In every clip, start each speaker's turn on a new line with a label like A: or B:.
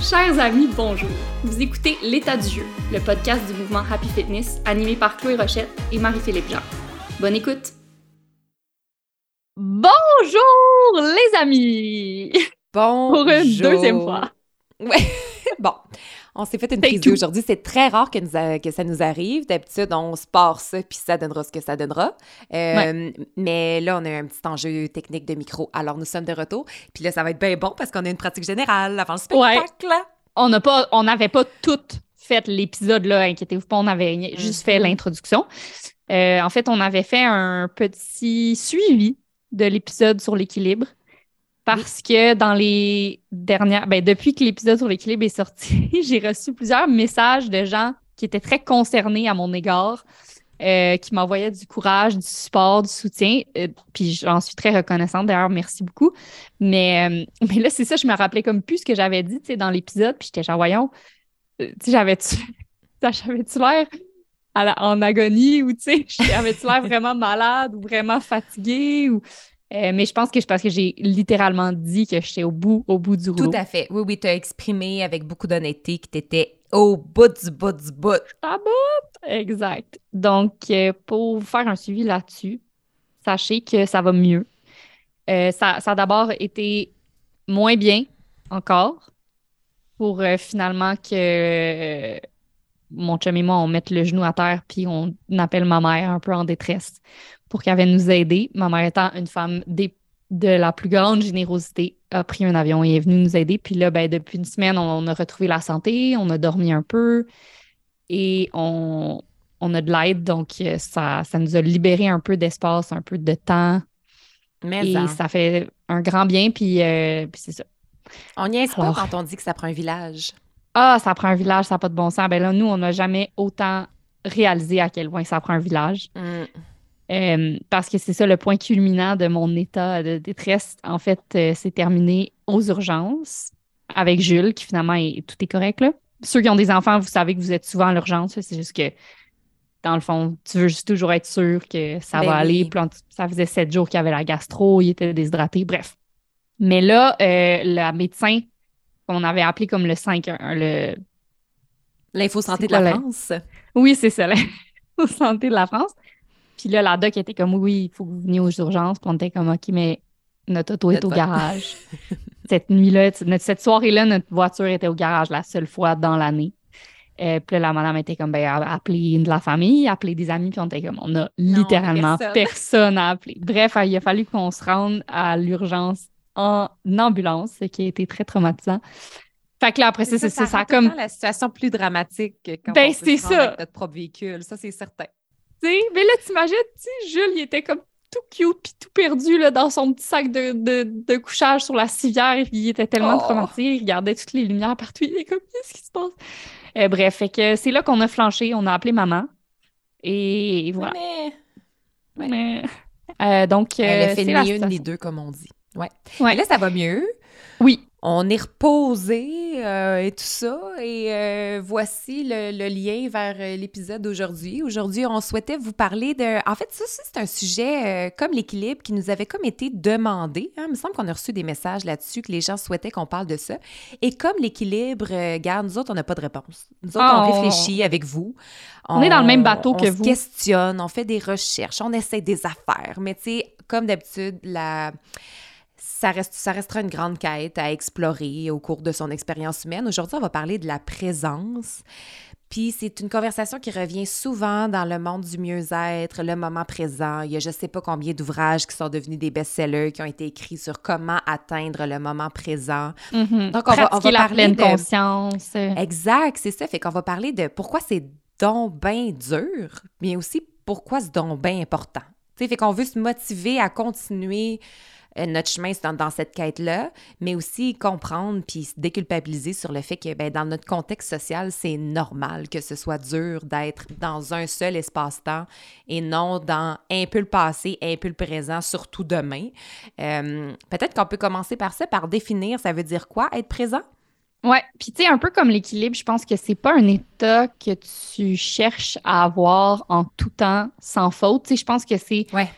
A: Chers amis, bonjour. Vous écoutez L'état du jeu, le podcast du mouvement Happy Fitness animé par Chloé Rochette et Marie-Philippe Jean. Bonne écoute. Bonjour les amis.
B: Bonjour.
A: Pour une deuxième fois.
B: Ouais. bon, on s'est fait une prise aujourd'hui. C'est très rare que, que, ça nous arrive. D'habitude, on se part ça, puis ça donnera ce que ça donnera. Euh, mais là, on a un petit enjeu technique de micro. Alors, nous sommes de retour. Puis là, ça va être bien bon parce qu'on a une pratique générale avant le spectacle.
A: On n'a pas, on n'avait pas tout fait l'épisode, là, inquiétez-vous pas, on avait juste fait mm-hmm. l'introduction. Euh, en fait, on avait fait un petit suivi de l'épisode sur l'équilibre parce que dans les dernières, ben, depuis que l'épisode sur l'équilibre est sorti, j'ai reçu plusieurs messages de gens qui étaient très concernés à mon égard, euh, qui m'envoyaient du courage, du support, du soutien. Euh, puis j'en suis très reconnaissante. D'ailleurs, merci beaucoup. Mais, euh, mais là, c'est ça, je me rappelais comme plus ce que j'avais dit dans l'épisode. Puis j'étais genre, voyons, j'avais-tu l'air en agonie ou tu sais, j'avais-tu l'air vraiment malade ou vraiment fatiguée ou euh, mais je pense que c'est parce que j'ai littéralement dit que j'étais au bout, au bout du rouleau.
B: Tout à fait. Oui, oui, tu as exprimé avec beaucoup d'honnêteté que tu étais au bout du bout du bout.
A: À bout! Exact. Donc, euh, pour vous faire un suivi là-dessus, sachez que ça va mieux. Euh, ça, ça, a d'abord été moins bien encore pour finalement que mon chum et moi, on mette le genou à terre puis on appelle ma mère un peu en détresse pour qu'elle vienne nous aider. Ma mère étant une femme de la plus grande générosité, a pris un avion et est venue nous aider. Puis là, ben, depuis une semaine, on, a retrouvé la santé, on a dormi un peu et on, a de l'aide. Donc, euh, ça, ça nous a libéré un peu d'espace, un peu de temps. Mais et ça. fait un grand bien, puis, euh, c'est ça.
B: On n'y est pas quand on dit que ça prend un village.
A: Ah, ça prend un village, ça n'a pas de bon sens. Ben là, nous, on n'a jamais autant réalisé à quel point ça prend un village. Mm. Euh, parce que c'est ça le point culminant de mon état de détresse. En fait, euh, c'est terminé aux urgences avec Jules, qui finalement est, tout est correct. Là. Ceux qui ont des enfants, vous savez que vous êtes souvent à l'urgence. C'est juste que, dans le fond, tu veux juste toujours être sûr que ça ben va aller. ça faisait sept jours qu'il avait la gastro, il était déshydraté, bref. Mais là, euh, la médecin qu'on avait appelé comme le 5 le
B: L'info santé de la France?
A: Oui, c'est ça, l'info santé de la France. Puis là, la doc était comme oui, il faut que vous veniez aux urgences. Puis on était comme OK, mais notre auto est au garage. cette nuit-là, cette soirée-là, notre voiture était au garage la seule fois dans l'année. Euh, puis là, la madame était comme, ben, appeler de la famille, appeler des amis, puis on était comme, on a littéralement personne. à appeler. Bref, il a fallu qu'on se rende à l'urgence en ambulance, ce qui a été très traumatisant. Fait que là, après ça, c'est ça, ça, comme.
B: la situation plus dramatique quand
A: ben, c'est ça.
B: Avec notre propre véhicule, ça, c'est certain
A: mais là, t'imagines, tu Jules, il était comme tout cute puis tout perdu là, dans son petit sac de, de, couchage sur la civière. Il était tellement oh. traumatisé, il regardait toutes les lumières partout. Il est comme, qu'est-ce qui se passe? Euh, bref, fait que c'est là qu'on a flanché, on a appelé maman. Et voilà. Mais... Euh, donc,
B: Elle a euh, fait ni une ni deux, comme on dit. Ouais. ouais. là, ça va mieux.
A: Oui
B: on est reposé euh, et tout ça. Et euh, voici le, lien vers euh, l'épisode d'aujourd'hui. Aujourd'hui, on souhaitait vous parler de... En fait, ça, c'est un sujet comme l'équilibre qui nous avait comme été demandé. Hein. Il me semble qu'on a reçu des messages là-dessus que les gens souhaitaient qu'on parle de ça. Et comme l'équilibre, garde, nous autres, on n'a pas de réponse. Nous autres, on oh. réfléchit avec vous.
A: On, est dans le même bateau que vous.
B: On questionne, on fait des recherches, on essaie des affaires. Mais tu sais, comme d'habitude, la ça, reste, ça restera une grande quête à explorer au cours de son expérience humaine. Aujourd'hui, on va parler de la présence. Puis c'est une conversation qui revient souvent dans le monde du mieux-être, le moment présent. Il y a je ne sais pas combien d'ouvrages qui sont devenus des best-sellers qui ont été écrits sur comment atteindre le moment présent.
A: Mm-hmm. Donc on va, on va, la pleine de... conscience.
B: Exact, c'est ça. Fait qu'on va parler de pourquoi c'est donc bien dur, mais aussi pourquoi c'est donc bien important. sais, fait qu'on veut se motiver à continuer euh, notre chemin dans, dans cette quête-là, mais aussi comprendre puis se déculpabiliser sur le fait que ben, dans notre contexte social, c'est normal que ce soit dur d'être dans un seul espace-temps et non dans un peu le passé, un peu le présent, surtout demain. Euh, peut-être qu'on peut commencer par ça, par définir ça veut dire quoi être présent?
A: Ouais, puis tu sais, un peu comme l'équilibre, je pense que c'est pas un état que tu cherches à avoir en tout temps sans faute. Tu sais, je pense que c'est
B: ouais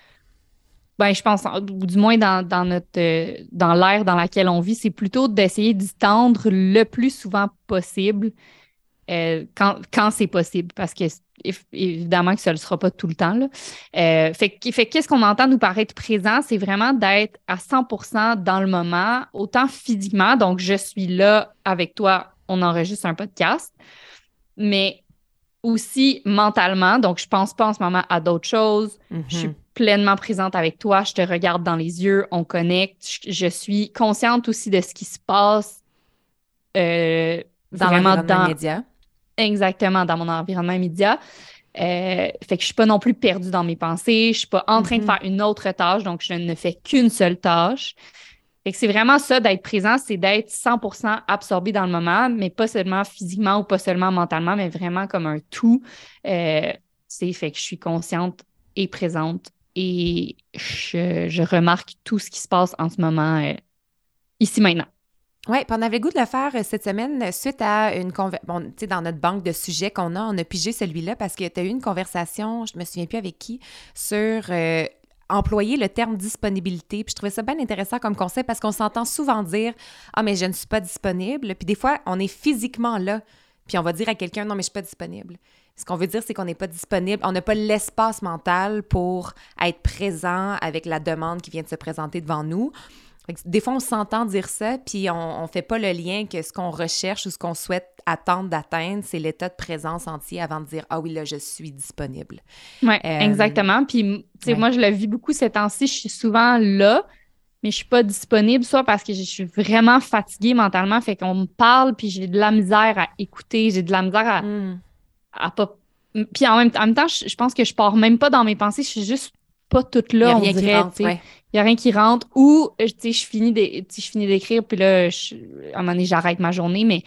A: ben, je pense, ou du moins dans, notre euh, dans l'ère dans laquelle on vit, c'est plutôt d'essayer d'y tendre le plus souvent possible euh, quand, quand c'est possible, parce que évidemment que ça ne le sera pas tout le temps. Euh, fait, fait qu'est-ce qu'on entend nous paraître présent, c'est vraiment d'être à 100% dans le moment, autant physiquement, donc je suis là avec toi, on enregistre un podcast, mais aussi mentalement, donc je pense pas en ce moment à d'autres choses, je suis mm-hmm. Pleinement présente avec toi, je te regarde dans les yeux, on connecte, je, suis consciente aussi de ce qui se passe euh,
B: dans vraiment dans... média
A: Exactement, dans mon environnement immédiat. Euh, fait que je suis pas non plus perdue dans mes pensées, je suis pas en train de mm-hmm. faire une autre tâche, donc je ne fais qu'une seule tâche. Fait que c'est vraiment ça d'être présent, c'est d'être 100% absorbé dans le moment, mais pas seulement physiquement ou pas seulement mentalement, mais vraiment comme un tout. Euh, c'est fait que je suis consciente et présente et je, remarque tout ce qui se passe en ce moment euh, ici maintenant.
B: Oui, puis on avait le goût de le faire euh, cette semaine euh, suite à une conversation. Tu sais, dans notre banque de sujets qu'on a, on a pigé celui-là parce que tu as eu une conversation, je me souviens plus avec qui, sur employer le terme disponibilité. Puis je trouvais ça bien intéressant comme concept parce qu'on s'entend souvent dire Ah, mais je ne suis pas disponible. Puis des fois, on est physiquement là. Puis on va dire à quelqu'un Non, mais je suis pas disponible. Ce qu'on veut dire, c'est qu'on n'est pas disponible, on n'a pas l'espace mental pour être présent avec la demande qui vient de se présenter devant nous. Des fois, on s'entend dire ça, puis on ne fait pas le lien que ce qu'on recherche ou ce qu'on souhaite attendre d'atteindre, c'est l'état de présence entier avant de dire Ah oui, là, je suis disponible.
A: Oui, euh, exactement. Puis, tu sais, moi, je le vis beaucoup ces temps-ci. Je suis souvent là, mais je suis pas disponible, soit parce que je suis vraiment fatiguée mentalement, fait qu'on me parle, puis j'ai de la misère à écouter, j'ai de la misère à, pas. Puis en même, temps, je, pense que je pars même pas dans mes pensées, je suis juste pas toute là, on dirait il n'y a rien qui rentre. Ou, euh, tu sais, je finis d'écrire, puis là, je, à un moment donné, j'arrête ma journée, mais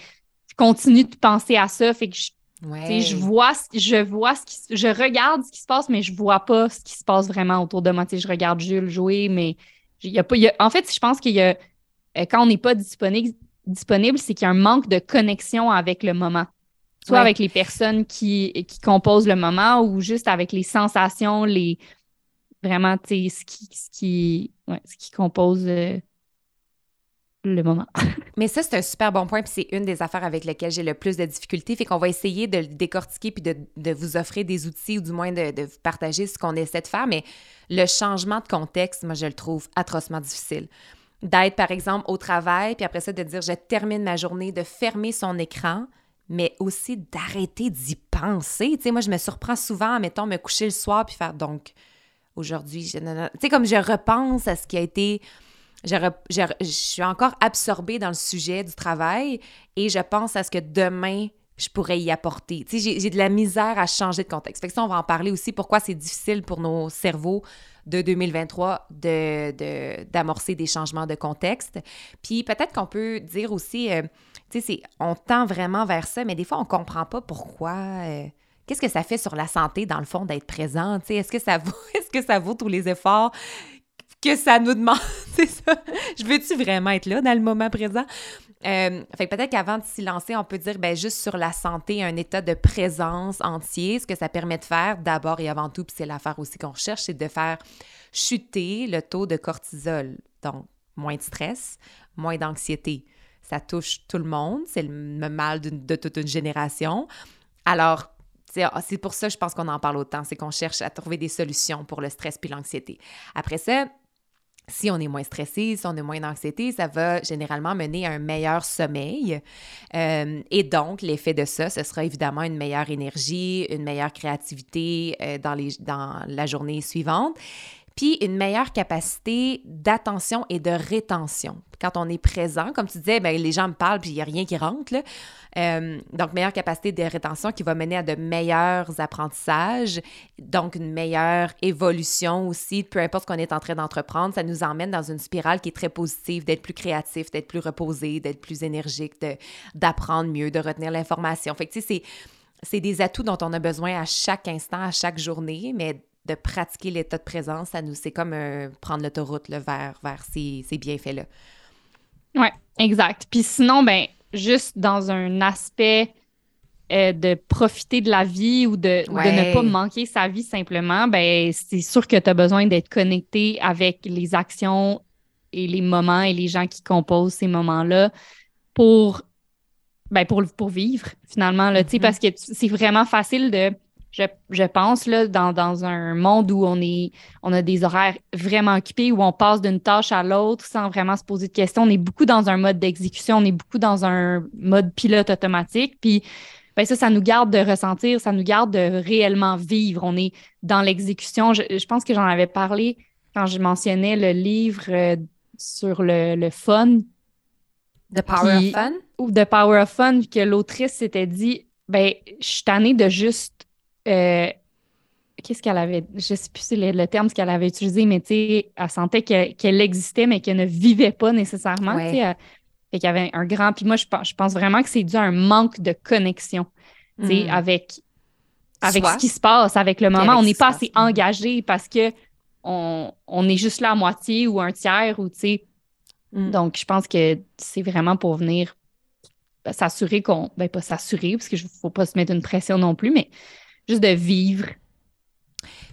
A: je continue de penser à ça. Fait que je, je vois, je vois ce qui, je regarde ce qui se passe, mais je vois pas ce qui se passe vraiment autour de moi. Tu sais, je regarde Jules jouer, mais il y a pas, en fait, je pense qu'il y a, euh, quand on n'est pas disponible, disponible c'est qu'il y a un manque de connexion avec le moment. Soit avec les personnes qui, qui composent le moment ou juste avec les sensations, les, vraiment, tu ce qui, ce qui, ce qui compose euh, le moment.
B: Mais ça, c'est un super bon point, puis c'est une des affaires avec lesquelles j'ai le plus de difficultés. Fait qu'on va essayer de le décortiquer puis de, vous offrir des outils ou du moins de, de partager ce qu'on essaie de faire. Mais le changement de contexte, moi, je le trouve atrocement difficile. D'être, par exemple, au travail, puis après ça, de dire je termine ma journée, de fermer son écran, mais aussi d'arrêter d'y penser. Tu sais, moi, je me surprends souvent, mettons, me coucher le soir puis faire donc aujourd'hui. Tu sais, comme je repense à ce qui a été. Je, je, suis encore absorbée dans le sujet du travail et je pense à ce que demain, je pourrais y apporter. Tu sais, j'ai de la misère à changer de contexte. Fait que ça, on va en parler aussi, pourquoi c'est difficile pour nos cerveaux de 2023 d'amorcer de, des changements de contexte. Puis peut-être qu'on peut dire aussi, euh, tu sais, on tend vraiment vers ça, mais des fois, on comprend pas pourquoi... Euh, qu'est-ce que ça fait sur la santé, dans le fond, d'être présent? Est-ce que, ça vaut, est-ce que ça vaut tous les efforts que ça nous demande? C'est ça. Je veux-tu vraiment être là dans le moment présent? Euh, fait peut-être qu'avant de s'y lancer, on peut dire ben, juste sur la santé, un état de présence entier, ce que ça permet de faire d'abord et avant tout, puis c'est l'affaire aussi qu'on recherche, c'est de faire chuter le taux de cortisol. Donc, moins de stress, moins d'anxiété. Ça touche tout le monde, c'est le mal de toute une génération. Alors, ah, c'est pour ça, je pense qu'on en parle autant, c'est qu'on cherche à trouver des solutions pour le stress puis l'anxiété. Après ça, si on est moins stressé, si on a moins d'anxiété, ça va généralement mener à un meilleur sommeil. Euh, et donc, l'effet de ça, ce sera évidemment une meilleure énergie, une meilleure créativité euh, dans la journée suivante puis une meilleure capacité d'attention et de rétention. Quand on est présent, comme tu disais, bien, les gens me parlent puis il n'y a rien qui rentre. Euh, donc, meilleure capacité de rétention qui va mener à de meilleurs apprentissages, donc une meilleure évolution aussi, peu importe ce qu'on est en train d'entreprendre, ça nous emmène dans une spirale qui est très positive, d'être plus créatif, d'être plus reposé, d'être plus énergique, d'apprendre mieux, de retenir l'information. Fait que, tu sais, c'est c'est des atouts dont on a besoin à chaque instant, à chaque journée, mais de pratiquer l'état de présence, ça nous, c'est comme euh, prendre l'autoroute vers, vers ces, ces bienfaits-là.
A: Oui, exact. Puis sinon, ben, juste dans un aspect euh, de profiter de la vie ou de, ne pas manquer sa vie simplement, ben, c'est sûr que tu as besoin d'être connecté avec les actions et les moments et les gens qui composent ces moments-là pour, ben, pour, pour vivre finalement. Là, mm-hmm. Parce que c'est vraiment facile de je, pense, là, dans, un monde où on, est, on a des horaires vraiment occupés, où on passe d'une tâche à l'autre sans vraiment se poser de questions. On est beaucoup dans un mode d'exécution, on est beaucoup dans un mode pilote automatique. Puis ben ça, ça nous garde de ressentir, ça nous garde de réellement vivre. On est dans l'exécution. Je, pense que j'en avais parlé quand je mentionnais le livre euh, sur le, le, fun.
B: The Power of Fun?
A: Ou The Power of Fun, que l'autrice s'était dit, ben, je suis tannée de juste euh, qu'est-ce qu'elle avait, je sais plus si le, le terme qu'elle avait utilisé, mais tu sais, elle sentait qu'elle existait, mais qu'elle ne vivait pas nécessairement. Ouais. Fait qu'il y avait un grand. Puis moi, je, je pense vraiment que c'est dû à un manque de connexion tu sais, mm. avec, avec ce qui se passe, avec le moment. on n'est pas assez engagé parce que on, on, est juste là à moitié ou un tiers ou tu sais. Mm. Donc, je pense que c'est vraiment pour venir s'assurer qu'on. Ben, pas s'assurer, parce qu'il ne faut pas se mettre une pression non plus, mais juste de vivre.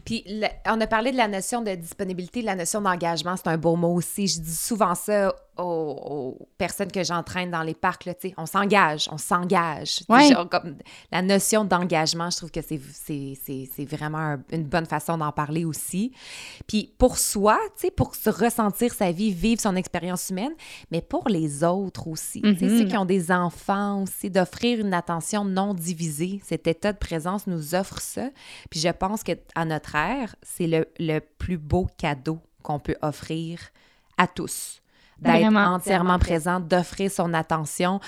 B: Puis on a parlé de la notion de disponibilité, de la notion d'engagement, c'est un beau mot aussi. Je dis souvent ça aux, personnes que j'entraîne dans les parcs, là, on s'engage, on s'engage. La notion d'engagement, je trouve que c'est vraiment une bonne façon d'en parler aussi. Puis pour soi, pour se ressentir sa vie, vivre son expérience humaine, mais pour les autres aussi, mm-hmm. ceux qui ont des enfants aussi, d'offrir une attention non divisée. Cet état de présence nous offre ça. Puis je pense qu'à notre ère, c'est le, le plus beau cadeau qu'on peut offrir à tous d'être entièrement présente, d'offrir son attention.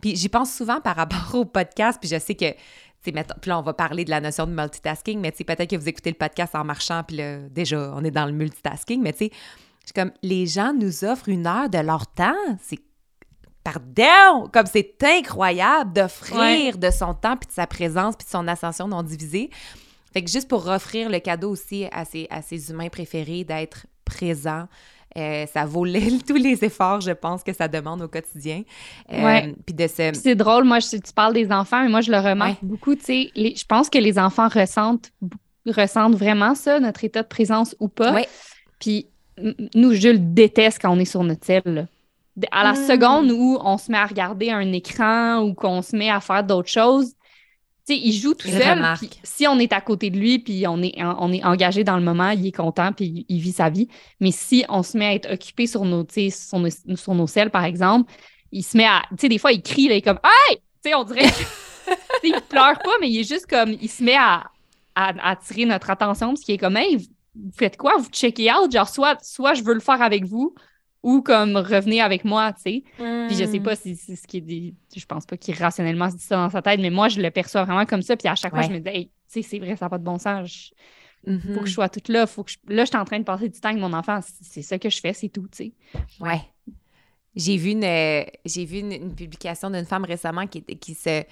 B: Puis j'y pense souvent par rapport au podcast, puis je sais que puis là, on va parler de la notion de multitasking, mais peut-être que vous écoutez le podcast en marchant, puis là, déjà, on est dans le multitasking, mais tu sais, comme les gens nous offrent une heure de leur temps, c'est pardon, comme c'est incroyable d'offrir de son temps, puis de sa présence, puis de son ascension non divisée. Fait que juste pour offrir le cadeau aussi à ses, à ses humains préférés d'être présent, euh, ça vaut tous les efforts, je pense, que ça demande au quotidien.
A: Euh, puis de C'est drôle, moi, je, tu parles des enfants, mais moi, je le remarque beaucoup, tu sais, je pense que les enfants ressentent, ressentent vraiment ça, notre état de présence ou pas. Puis nous, je le déteste quand on est sur notre selle. À la hmm. seconde où on se met à regarder un écran ou qu'on se met à faire d'autres choses, sais, il joue tout seul. Si on est à côté de lui, puis on est, on est engagé dans le moment, il est content, puis il vit sa vie. Mais si on se met à être occupé sur nos, sur nos, sur nos selles, par exemple, il se met à. Tu sais, des fois, il crie, là, il est comme Hey! Tu sais, on dirait. il pleure pas, mais il est juste comme. Il se met à, à, attirer notre attention, parce qu'il est comme Hey, vous faites quoi? Vous checkez out? Genre, soit, soit je veux le faire avec vous, ou comme revenez avec moi, tu sais. Puis je sais hmm. pas si c'est ce qui est dit, je pense pas qu'il rationnellement se dit ça dans sa tête, mais moi je le perçois vraiment comme ça. Puis à chaque fois, je me dis, hey, tu sais, c'est vrai, ça n'a pas de bon sens. Il Faut que je mm-hmm. sois toute là. Faut que Là, je suis en train de passer du temps avec mon enfant. C'est ça que je fais, c'est tout, tu sais.
B: Ouais. J'ai vu une, j'ai vu une, publication d'une femme récemment qui, qui se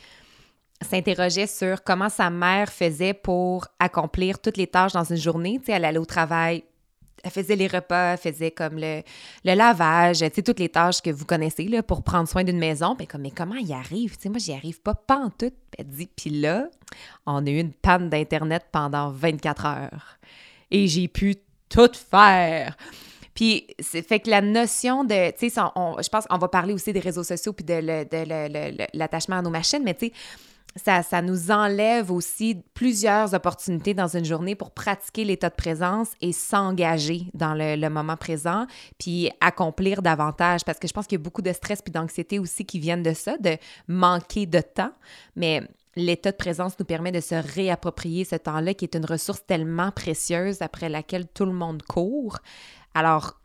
B: s'interrogeait sur comment sa mère faisait pour accomplir toutes les tâches dans une journée. Tu sais, elle allait au travail elle faisait les repas, elle faisait comme le, le lavage, tu sais, toutes les tâches que vous connaissez là, pour prendre soin d'une maison. Puis comme, mais comment y arrive? Tu sais, moi, j'y arrive pas pantoute. Elle dit, puis là, on a eu une panne d'Internet pendant 24 heures. Et j'ai pu tout faire. Puis, c'est fait que la notion de, tu sais, je pense qu'on va parler aussi des réseaux sociaux puis de, l'attachement à nos machines, mais tu sais, ça, nous enlève aussi plusieurs opportunités dans une journée pour pratiquer l'état de présence et s'engager dans le, moment présent, puis accomplir davantage. Parce que je pense qu'il y a beaucoup de stress puis d'anxiété aussi qui viennent de ça, de manquer de temps. Mais l'état de présence nous permet de se réapproprier ce temps-là, qui est une ressource tellement précieuse après laquelle tout le monde court. Alors,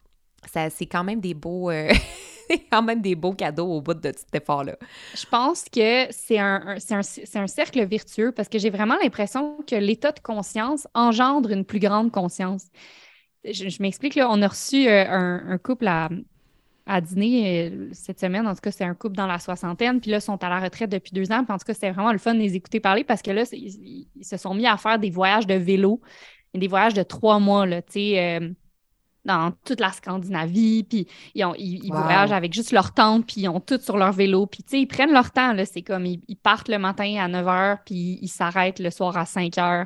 B: ça, c'est quand même des beaux... Euh, quand même des beaux cadeaux au bout de cet effort-là.
A: Je pense que c'est un, un, un, cercle vertueux parce que j'ai vraiment l'impression que l'état de conscience engendre une plus grande conscience. Je, m'explique, là, on a reçu euh, un, couple à, à dîner euh, cette semaine. En tout cas, c'est un couple dans la soixantaine. Puis là, ils sont à la retraite depuis deux ans. Puis en tout cas, c'était vraiment le fun de les écouter parler parce que là, ils, se sont mis à faire des voyages de vélo, des voyages de trois mois. Tu sais, euh, dans toute la Scandinavie, puis ils, ils, voyagent avec juste leur tente, puis ils ont tout sur leur vélo, puis tu sais, ils prennent leur temps, là, c'est comme, ils, partent le matin à 9 h, puis ils s'arrêtent le soir à 5 h,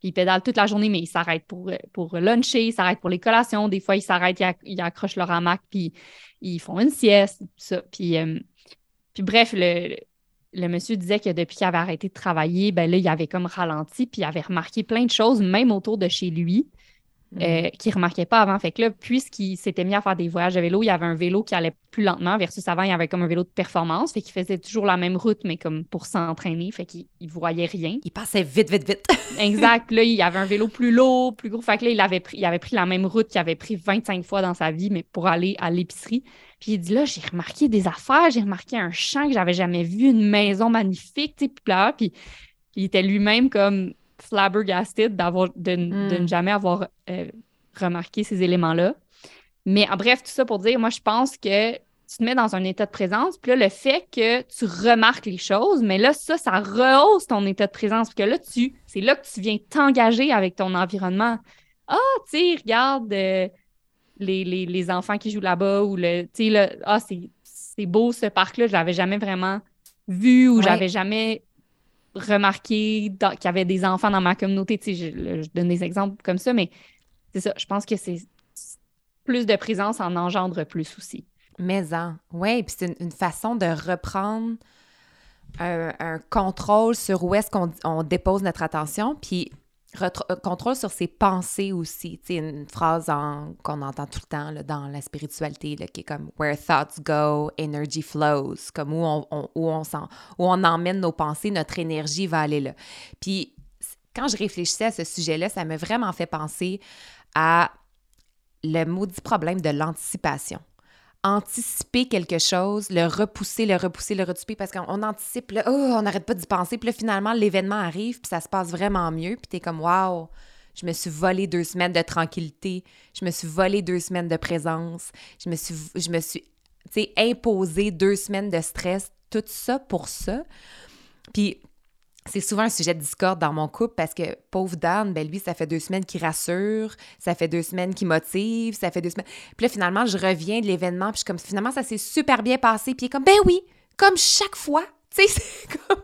A: puis ils pédalent toute la journée, mais ils s'arrêtent pour, pour luncher, ils s'arrêtent pour les collations, des fois ils s'arrêtent, ils, accrochent leur hamac, puis ils font une sieste, ça, puis, euh, puis bref, le, le monsieur disait que depuis qu'il avait arrêté de travailler, ben là, il avait comme ralenti, puis il avait remarqué plein de choses, même autour de chez lui. Euh, qui ne remarquait pas avant. Fait que là, puisqu'il s'était mis à faire des voyages de vélo, il y avait un vélo qui allait plus lentement versus avant, il y avait comme un vélo de performance. Fait qu'il faisait toujours la même route, mais comme pour s'entraîner. Fait qu'il ne voyait rien.
B: Il passait vite, vite, vite.
A: exact. Là, il y avait un vélo plus lourd, plus gros. Fait que là, il avait pris, il avait pris la même route qu'il avait pris 25 fois dans sa vie, mais pour aller à l'épicerie. Puis il dit là, j'ai remarqué des affaires, j'ai remarqué un champ que j'avais jamais vu, une maison magnifique, tu sais, puis là, puis il était lui-même comme flabbergasted d'avoir, de, ne hmm. jamais avoir euh, remarqué ces éléments-là. Mais en bref, tout ça pour dire, moi, je pense que tu te mets dans un état de présence, puis là, le fait que tu remarques les choses, mais là, ça, ça rehausse ton état de présence, parce que là, tu, c'est là que tu viens t'engager avec ton environnement. Ah, tu sais, regarde euh, les, les, enfants qui jouent là-bas, ou le, tu sais, là, ah, c'est beau ce parc-là, je l'avais jamais vraiment vu, ou j'avais jamais remarqué qu'il y avait des enfants dans ma communauté. Tu sais, je, donne des exemples comme ça, mais c'est ça. Je pense que c'est plus de présence en engendre plus aussi.
B: Mais en, oui, puis c'est une, façon de reprendre un, contrôle sur où est-ce qu'on dépose notre attention, puis contrôle sur ses pensées aussi. Tu une phrase qu'on entend tout le temps dans la spiritualité qui est comme Where thoughts go, energy flows. Comme où on, où, on où on emmène nos pensées, notre énergie va aller là. Puis quand je réfléchissais à ce sujet-là, ça m'a vraiment fait penser à le maudit problème de l'anticipation anticiper quelque chose, le repousser, le repousser, le repousser, parce qu'on anticipe, là, oh, on n'arrête pas d'y penser, puis là, finalement, l'événement arrive, puis ça se passe vraiment mieux, puis t'es comme, waouh, je me suis volé deux semaines de tranquillité, je me suis volé deux semaines de présence, je me suis, je imposé deux semaines de stress, tout ça pour ça. Puis c'est souvent un sujet de discorde dans mon couple parce que pauvre Dan, ben lui, ça fait deux semaines qu'il rassure, ça fait deux semaines qu'il motive, ça fait deux semaines. Puis là, finalement, je reviens de l'événement, puis je suis comme, finalement, ça s'est super bien passé, puis il est comme, ben oui, comme chaque fois. Tu sais, c'est comme.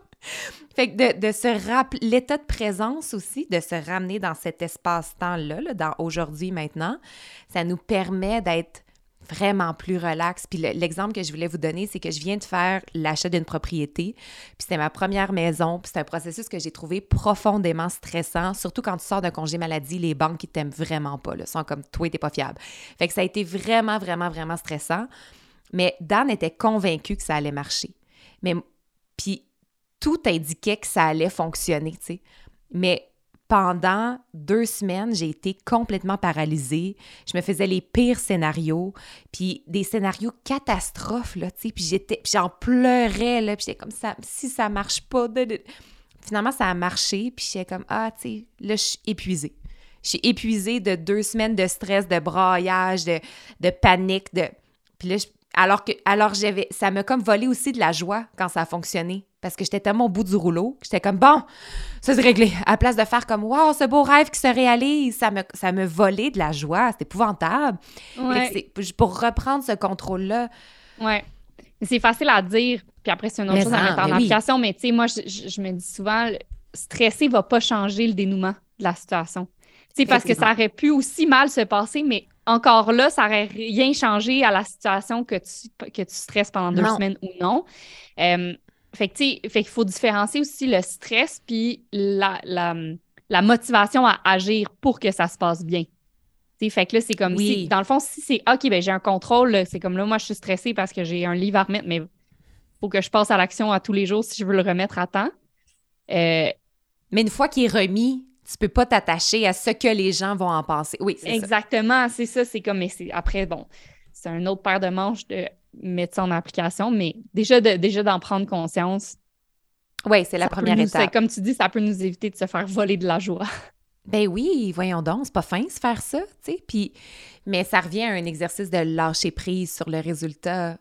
B: Fait que de, de se rappeler, l'état de présence aussi, de se ramener dans cet espace-temps-là, là, dans aujourd'hui, maintenant, ça nous permet d'être vraiment plus relax. Puis l'exemple que je voulais vous donner, c'est que je viens de faire l'achat d'une propriété. Puis c'était ma première maison. Puis c'est un processus que j'ai trouvé profondément stressant, surtout quand tu sors d'un congé maladie, les banques qui t'aiment vraiment pas, là, sont comme toi, t'es pas fiable. Fait que ça a été vraiment, vraiment, vraiment stressant. Mais Dan était convaincu que ça allait marcher. Mais puis tout indiquait que ça allait fonctionner, tu sais. Mais pendant deux semaines, j'ai été complètement paralysée. Je me faisais les pires scénarios, puis des scénarios catastrophes, là, tu sais, puis j'étais, j'en pleurais, là, puis j'étais comme ça, si ça marche pas, finalement, ça a marché, puis j'étais comme, ah, tu sais, là, je suis épuisée. Je suis épuisée de deux semaines de stress, de braillage, de, de panique, de... Puis là, alors que, alors j'avais, ça m'a comme volé aussi de la joie quand ça a fonctionné parce que j'étais tellement au bout du rouleau j'étais comme bon, ça c'est réglé. À la place de faire comme waouh, ce beau rêve qui se réalise, ça me, ça me volait de la joie. C'était épouvantable. Ouais. Pour reprendre ce contrôle-là.
A: Ouais. C'est facile à dire, puis après, c'est une autre chose à mettre en application, mais tu sais, moi, je, me dis souvent, stresser va pas changer le dénouement de la situation. C'est parce que ça aurait pu aussi mal se passer, mais encore là, ça n'aurait rien changé à la situation que tu, que tu stresses pendant deux semaines ou non. Euh, fait qu'il faut différencier aussi le stress puis la, la, motivation à agir pour que ça se passe bien. fait que là, c'est comme si, dans le fond, si c'est OK, ben j'ai un contrôle, c'est comme là, moi, je suis stressée parce que j'ai un livre à remettre, mais il faut que je passe à l'action à tous les jours si je veux le remettre à temps.
B: Euh, mais une fois qu'il est remis, tu peux pas t'attacher à ce que les gens vont en penser. Oui,
A: c'est Exactement, c'est ça. C'est comme, mais après, bon, c'est un autre paire de manches de mettre ça en application, mais déjà d'en déjà prendre conscience.
B: Oui, c'est la première étape.
A: Comme tu dis, ça peut nous éviter de se faire voler de la joie.
B: Ben oui, voyons donc, c'est pas fin se faire ça, tu sais. Puis, mais ça revient à un exercice de lâcher prise sur le résultat.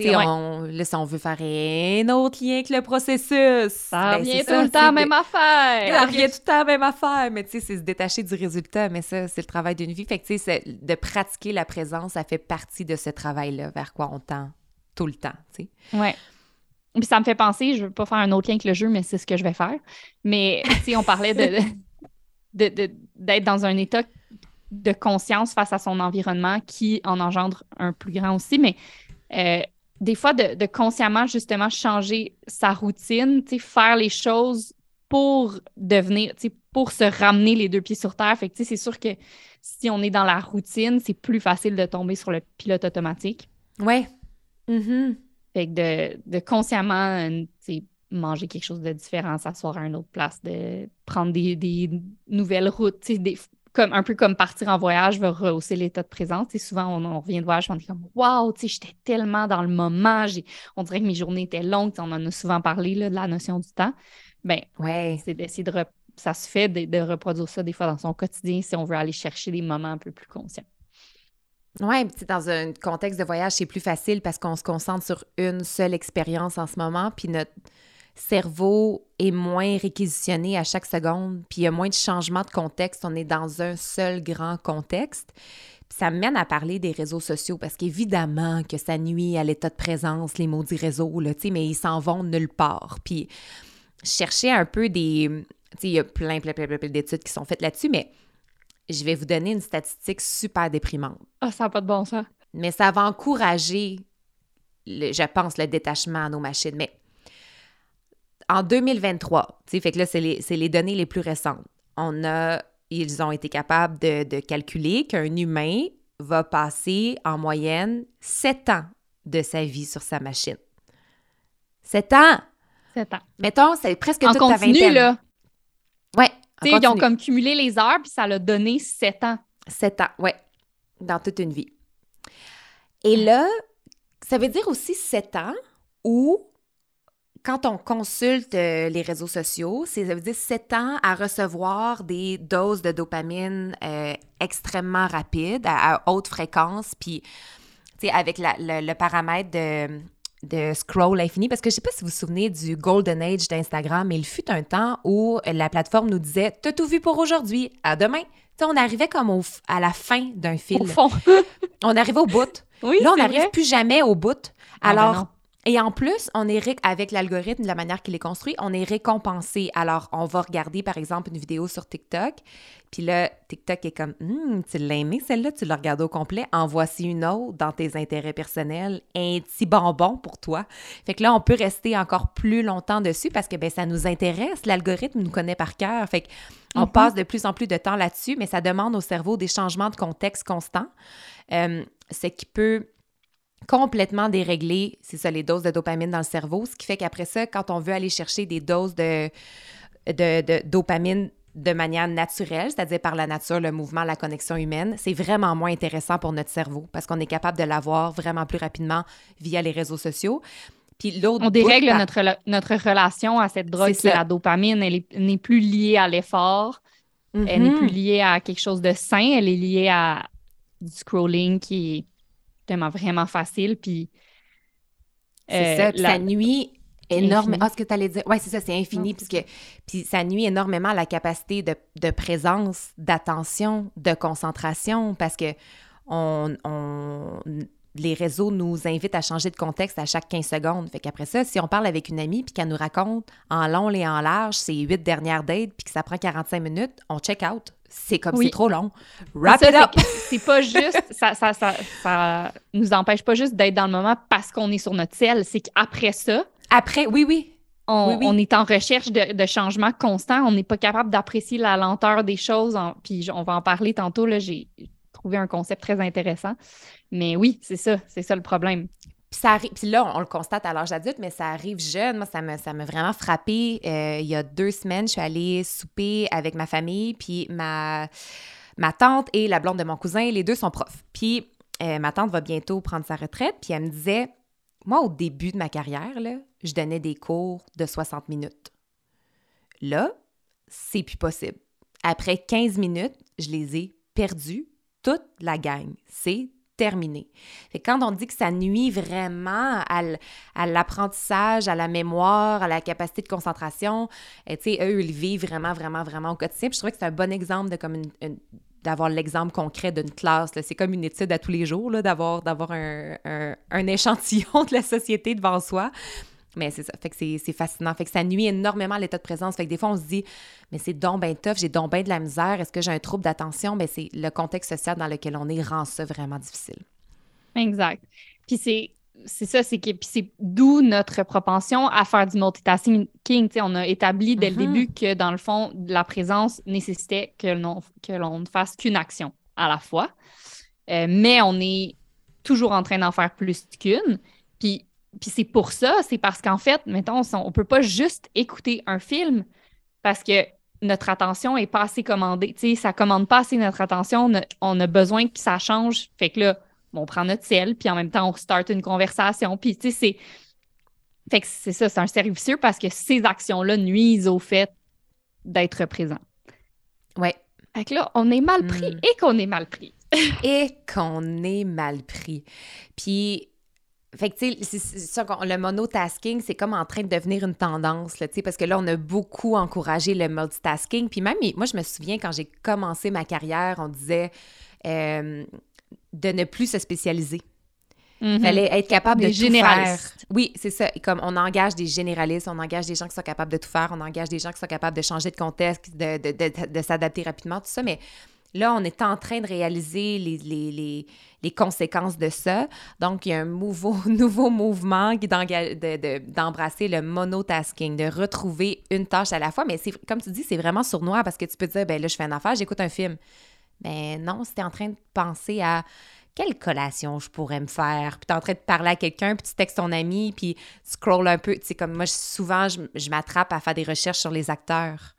B: Tu sais, on, là, si on veut faire un autre lien que le processus,
A: Ça
B: ben,
A: revient tout
B: ça,
A: le temps même
B: de-
A: affaire.
B: Ça revient tout le temps même affaire, mais tu sais, c'est se détacher du résultat, mais ça, c'est le travail d'une vie. Fait que, tu sais, de pratiquer la présence, ça fait partie de ce travail-là, vers quoi on tend tout le temps, tu sais.
A: Ouais. Puis ça me fait penser, je veux pas faire un autre lien que le jeu, mais c'est ce que je vais faire. Mais si on parlait de, de- de- d'être dans un état de conscience face à son environnement qui en engendre un plus grand aussi, mais euh, des fois de, de consciemment justement changer sa routine, tu sais, faire les choses pour devenir, tu sais, pour se ramener les deux pieds sur terre. Fait que tu sais, c'est sûr que si on est dans la routine, c'est plus facile de tomber sur le pilote automatique.
B: Ouais. Mhm.
A: Fait que de, de consciemment euh, tu sais, manger quelque chose de différent, s'asseoir à une autre place, de prendre des, des nouvelles routes, tu sais, des, comme, un peu comme partir en voyage va rehausser l'état de présence. Sais, souvent, on, on revient de voyage, on est comme Waouh, tu sais, j'étais tellement dans le moment, on dirait que mes journées étaient longues, on en a souvent parlé là, de la notion du temps. Ben,
B: Ouais.
A: c'est d'essayer de, ça se fait de, de reproduire ça des fois dans son quotidien si on veut aller chercher des moments un peu plus conscients.
B: Sais, dans un contexte de voyage, c'est plus facile parce qu'on se concentre sur une seule expérience en ce moment, puis notre cerveau est moins réquisitionné à chaque seconde, puis il y a moins de changements de contexte, on est dans un seul grand contexte. Puis ça mène à parler des réseaux sociaux parce qu'évidemment que ça nuit à l'état de présence, les maudits réseaux, là, mais ils s'en vont nulle part. Puis je cherchais un peu des... Il y a plein, plein, plein, plein, d'études qui sont faites là-dessus, mais je vais vous donner une statistique super déprimante
A: Ah, ça n'a pas de bon sens.
B: mais ça va encourager, le- je pense, le détachement à nos machines. Mais en 2023, tu sais, fait que là, c'est les, données les plus récentes. On a, ils ont été capables de, de calculer qu'un humain va passer en moyenne 7 ans de sa vie sur sa machine. 7 ans!
A: Sept ans.
B: Mettons, c'est presque
A: En
B: toute ta
A: continu,
B: vingtaine.
A: là.
B: Ouais, en
A: ils ont comme cumulé les heures, puis ça l'a donné sept ans.
B: 7 ans, ouais, dans toute une vie. Et là, ça veut dire aussi 7 ans où, quand on consulte euh, les réseaux sociaux, c'est- ça veut dire 7 ans à recevoir des doses de dopamine euh, extrêmement rapides, à, à haute fréquence, puis, tu sais, avec la- le, le paramètre de, de scroll infini, parce que je sais pas si vous vous souvenez du golden age d'Instagram, mais il fut un temps où la plateforme nous disait « T'as tout vu pour aujourd'hui, à demain ». On arrivait comme au à la fin d'un fil.
A: Au fond.
B: On arrivait au bout.
A: oui,
B: Là, on n'arrive plus jamais au bout.
A: Ah, ben
B: Alors. Et en plus, on est avec l'algorithme, de la manière qu'il est construit, on est récompensé. Alors, on va regarder, par exemple, une vidéo sur TikTok. Puis là, TikTok est comme, Hum, tu l'as aimé celle-là, tu l'as regardée au complet? En voici une autre dans tes intérêts personnels. Un petit bonbon pour toi. Fait que là, on peut rester encore plus longtemps dessus parce que ben, ça nous intéresse. L'algorithme nous connaît par cœur. Fait qu'on
A: Mhm.
B: passe de plus en plus de temps là-dessus, mais ça demande au cerveau des changements de contexte constants. Euh, ce qui peut complètement dérégler, c'est ça, les doses de dopamine dans le cerveau, ce qui fait qu'après ça, quand on veut aller chercher des doses de, de, de dopamine de manière naturelle, c'est-à-dire par la nature, le mouvement, la connexion humaine, c'est vraiment moins intéressant pour notre cerveau parce qu'on est capable de l'avoir vraiment plus rapidement via les réseaux sociaux. Puis l'autre
A: On dérègle notre, rela- notre relation à cette drogue
B: C'est
A: qui est la dopamine. Elle est- n'est plus liée à l'effort. Elle n'est
B: Mhm.
A: plus liée à quelque chose de sain. Elle est liée à du scrolling qui est vraiment, facile. Puis,
B: C'est
A: euh,
B: ça,
A: la-
B: ça nuit énormément. Ah, ce que tu allais dire. Oui, c'est ça, c'est infini. Puisque, puis ça nuit énormément à la capacité de, de présence, d'attention, de concentration, parce que on, on- les réseaux nous invitent à changer de contexte à chaque 15 secondes. Fait qu'après ça, si on parle avec une amie puis qu'elle nous raconte en long et en large ses huit dernières dates puis que ça prend 45 minutes, on check out. C'est comme
A: Oui.
B: c'est trop long. Wrap
A: Ça,
B: it up!
A: c'est pas juste, ça, ça, ça, ça nous empêche pas juste d'être dans le moment parce qu'on est sur notre ciel. C'est qu'après ça,
B: Après, oui, oui.
A: on,
B: Oui, oui.
A: on est en recherche de, de changements constants. On n'est pas capable d'apprécier la lenteur des choses. En- puis on va en parler tantôt. Là, j'ai trouvé un concept très intéressant. Mais oui, c'est ça, c'est ça le problème.
B: Puis, ça arri- puis là, on, le constate à l'âge adulte, mais ça arrive jeune. Moi, ça m'a ça vraiment frappé. il y a deux semaines, je suis allée souper avec ma famille, puis ma, tante et la blonde de mon cousin, les deux sont profs. Puis euh, ma tante va bientôt prendre sa retraite, puis elle me disait, moi, au début de ma carrière, je donnais des cours de 60 minutes. Là, c'est plus possible. Après 15 minutes, je les ai perdus, toute la gang. C'est terminé. Quand on dit que ça nuit vraiment à l'apprentissage, à la mémoire, à la capacité de concentration, et tu sais, eux, ils vivent vraiment, vraiment, vraiment au quotidien. Puis je trouvais que c'est un bon exemple de comme d'avoir l'exemple concret d'une classe. C'est comme une étude à tous les jours, d'avoir, d'avoir un, un, échantillon de la société devant soi. Mais c'est ça. Fait que c'est fascinant. Fait que ça nuit énormément à l'état de présence. Fait que des fois, on se dit, mais c'est donc ben tough, j'ai donc ben de la misère, est-ce que j'ai un trouble d'attention? Mais c'est le contexte social dans lequel on est rend ça vraiment difficile.
A: Exact. Puis c'est c'est ça, c'est que c'est d'où notre propension à faire du multitasking. sais, on a établi dès le mm-hmm. début que dans le fond, la présence nécessitait que l'on que l'on ne fasse qu'une action à la fois. Euh, mais on est toujours en train d'en faire plus qu'une. Puis puis c'est pour ça, c'est parce qu'en fait, mettons, on ne peut pas juste écouter un film parce que notre attention est pas assez commandée. Tu sais, ça commande pas assez notre attention. On a, besoin que ça change. Fait que là, on prend notre ciel, puis en même temps, on start une conversation. Puis, tu sais, c'est. Fait que c'est ça, c'est un servicieux parce que ces actions-là nuisent au fait d'être présent.
B: Ouais.
A: Fait que là, on est mal pris hmm. et qu'on est mal pris.
B: et qu'on est mal pris. Puis, fait que, tu sais, le monotasking, c'est comme en train de devenir une tendance, tu sais, parce que là, on a beaucoup encouragé le multitasking. Puis même, moi, je me souviens, quand j'ai commencé ma carrière, on disait euh, de ne plus se spécialiser. Il mm-hmm. fallait être capable de tout faire. Oui, c'est ça. Comme on engage des généralistes, on engage des gens qui sont capables de tout faire, on engage des gens qui sont capables de changer de contexte, de, de, de, de s'adapter rapidement, tout ça. Mais Là, on est en train de réaliser les, conséquences de ça. Donc, il y a un nouveau, nouveau mouvement d'embrasser le monotasking, de retrouver une tâche à la fois. Mais comme tu dis, c'est vraiment sournois parce que tu peux te dire, ben là, je fais une affaire, j'écoute un film. Ben non, tu es en train de penser à quelle collation je pourrais me faire, puis tu es en train de parler à quelqu'un, puis tu textes ton ami, puis scroll un peu. Tu sais, comme moi, souvent, je m'attrape à faire des recherches sur les acteurs.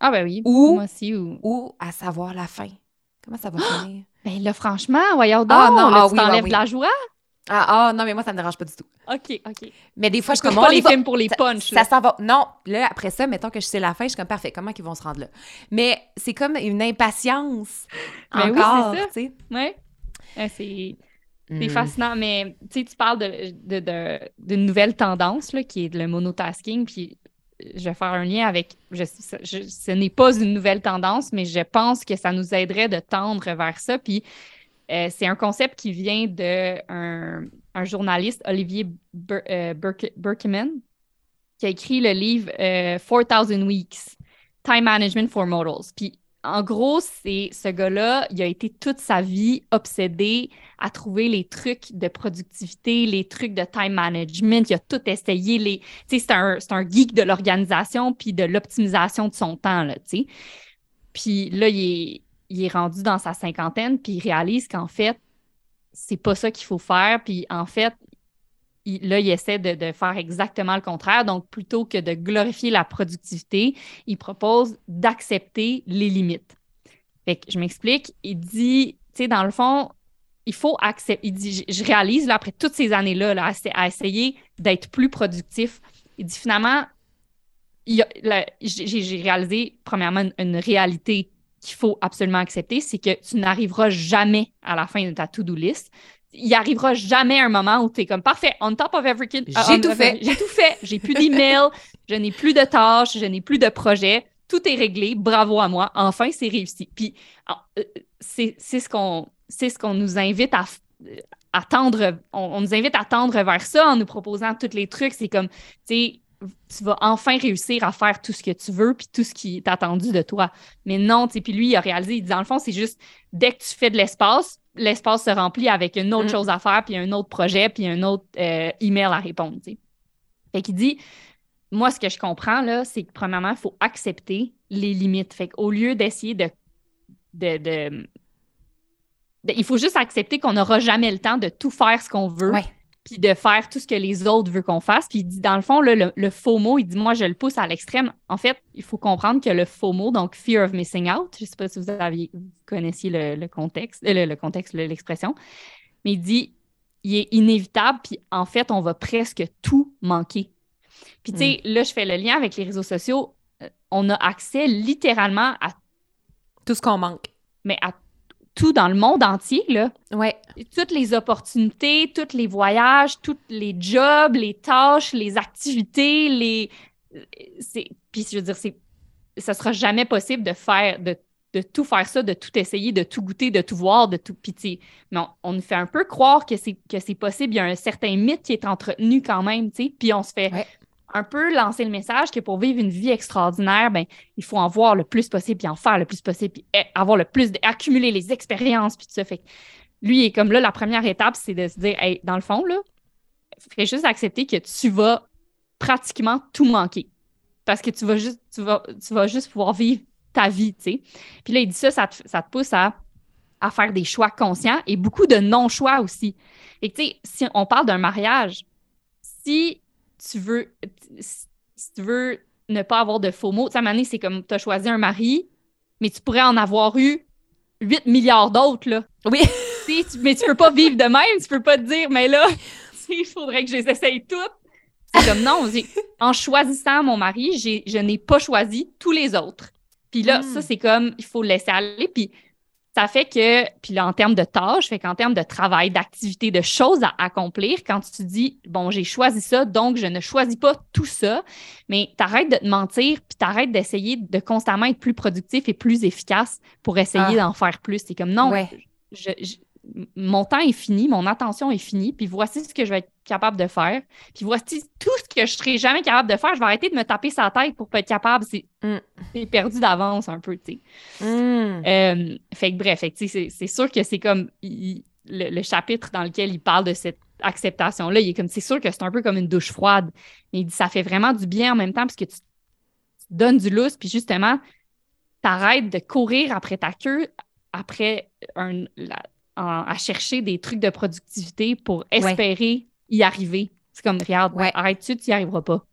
A: Ah ben oui,
B: ou, moi aussi. Ou... à savoir la fin. Comment ça va finir?
A: Ben là, franchement, voyons ah, donc, ah, non, là, tu t'enlèves la joie.
B: Ah, ah, non, mais moi, ça me dérange pas du tout.
A: OK, OK.
B: Mais des fois,
A: je, comme... pas les films pour les punchs.
B: Ça, ça s'en va. Non, là, après ça, mettons que je sais la fin, je suis comme, parfait, comment ils vont se rendre là? Mais c'est comme une impatience ben encore, oui, c'est ça.
A: Ouais. c'est... C'est hmm. fascinant, mais tu sais, tu parles de, de, de, d'une nouvelle tendance là, qui est le monotasking, puis je vais faire un lien avec, ce n'est pas une nouvelle tendance, mais je pense que ça nous aiderait de tendre vers ça. Puis euh, c'est un concept qui vient d'un un journaliste, Olivier euh, qui a écrit le livre 4000 euh, Weeks, Time Management for Models. Puis en gros, c'est ce gars-là, il a été toute sa vie obsédé à trouver les trucs de productivité, les trucs de time management. Il a tout essayé. Les... C'est un, un geek de l'organisation puis de l'optimisation de son temps. Là, puis là, il est, il est rendu dans sa cinquantaine, puis il réalise qu'en fait, c'est pas ça qu'il faut faire. Puis en fait, là, il essaie de, faire exactement le contraire. Donc, plutôt que de glorifier la productivité, il propose d'accepter les limites. Fait que je m'explique. Il dit, tu sais, dans le fond, il faut accepter. Il dit, je réalise, là, après toutes ces années-là, là, à, essayer d'être plus productif, il dit finalement, j'ai réalisé, premièrement, une, réalité qu'il faut absolument accepter, c'est que tu n'arriveras jamais à la fin de ta to-do list il arrivera jamais un moment où tu es comme parfait, on top of everything.
B: Euh, j'ai tout fait.
A: J'ai tout fait. J'ai plus d'emails, je n'ai plus de tâches, je n'ai plus de projets. Tout est réglé. Bravo à moi. Enfin, c'est réussi. Puis, euh, c'est ce qu'on ce qu'on nous invite à, à tendre. On, nous invite à tendre vers ça en nous proposant tous les trucs. C'est comme, tu sais, tu vas enfin réussir à faire tout ce que tu veux puis tout ce qui est attendu de toi. Mais non, tu sais, puis lui, il a réalisé, il dit, dans le fond, c'est juste dès que tu fais de l'espace, l'espace se remplit avec une autre mm. chose à faire, puis un autre projet, puis un autre euh, email à répondre. Tu sais. Fait qu'il dit Moi, ce que je comprends, là, c'est que premièrement, il faut accepter les limites. Fait qu'au lieu d'essayer de, de, Il faut juste accepter qu'on n'aura jamais le temps de tout faire ce qu'on veut puis de faire tout ce que les autres veulent qu'on fasse. Puis il dit, dans le fond, le, le, faux mot, il dit, moi, je le pousse à l'extrême. En fait, il faut comprendre que le faux mot, donc fear of missing out, je ne sais pas si vous, aviez, connaissiez le, contexte, euh, le, contexte, l'expression, mais il dit, il est inévitable, puis en fait, on va presque tout manquer. Puis tu sais, mm. là, je fais le lien avec les réseaux sociaux. Euh, on a accès littéralement à...
B: Tout ce qu'on manque.
A: Mais à partout dans le monde entier, là.
B: Ouais.
A: Toutes les opportunités, tous les voyages, tous les jobs, les tâches, les activités, les. Puis je veux dire, c'est. Ça sera jamais possible de faire, de, de, tout faire ça, de tout essayer, de tout goûter, de tout voir, de tout pitié. Mais on, nous fait un peu croire que c'est, que c'est possible. Il y a un certain mythe qui est entretenu quand même, tu sais. Puis on se fait un peu lancer le message que pour vivre une vie extraordinaire, ben, il faut en voir le plus possible, puis en faire le plus possible, puis eh, avoir le plus, accumuler les expériences, puis tout ça. Fait lui, est comme là, la première étape, c'est de se dire, hey, dans le fond, là, il juste accepter que tu vas pratiquement tout manquer. Parce que tu vas juste, tu vas, tu vas juste pouvoir vivre ta vie, tu sais. Puis là, il dit ça, ça te, pousse à, à faire des choix conscients et beaucoup de non-choix aussi. Et tu sais, si on parle d'un mariage, si tu veux, si tu veux ne pas avoir de faux mots, tu sais, c'est comme tu as choisi un mari, mais tu pourrais en avoir eu 8 milliards d'autres, là.
B: Oui.
A: mais tu peux pas vivre de même, tu peux pas te dire, mais là, il faudrait que je les essaye toutes. C'est comme non, en choisissant mon mari, je n'ai pas choisi tous les autres. Puis là, ça, hmm. c'est comme, il faut le laisser aller. Puis ça fait que, puis là, en termes de tâches, fait qu'en termes de travail, d'activité, de choses à accomplir, quand tu dis, bon, j'ai choisi ça, donc je ne choisis pas tout ça, mais t'arrêtes de te mentir, puis t'arrêtes d'essayer de constamment être plus productif et plus efficace pour essayer ah. d'en faire plus. C'est comme, non, je, mon temps est fini, mon attention est finie, puis voici ce que je vais être capable de faire. Puis voici tout ce que je serai jamais capable de faire. Je vais arrêter de me taper sa tête pour pas être capable. C'est mm. perdu d'avance un peu, tu sais. Mm. Euh, fait que bref, c'est sûr que c'est comme le, chapitre dans lequel il parle de cette acceptation-là, il est comme, c'est sûr que c'est un peu comme une douche froide. Mais il dit, ça fait vraiment du bien en même temps parce que tu, donnes du lousse, puis justement, t'arrêtes de courir après ta queue, après un, à chercher des trucs de productivité pour espérer y arriver. C'est comme, regarde, arrête-tu, tu n'y arriveras pas.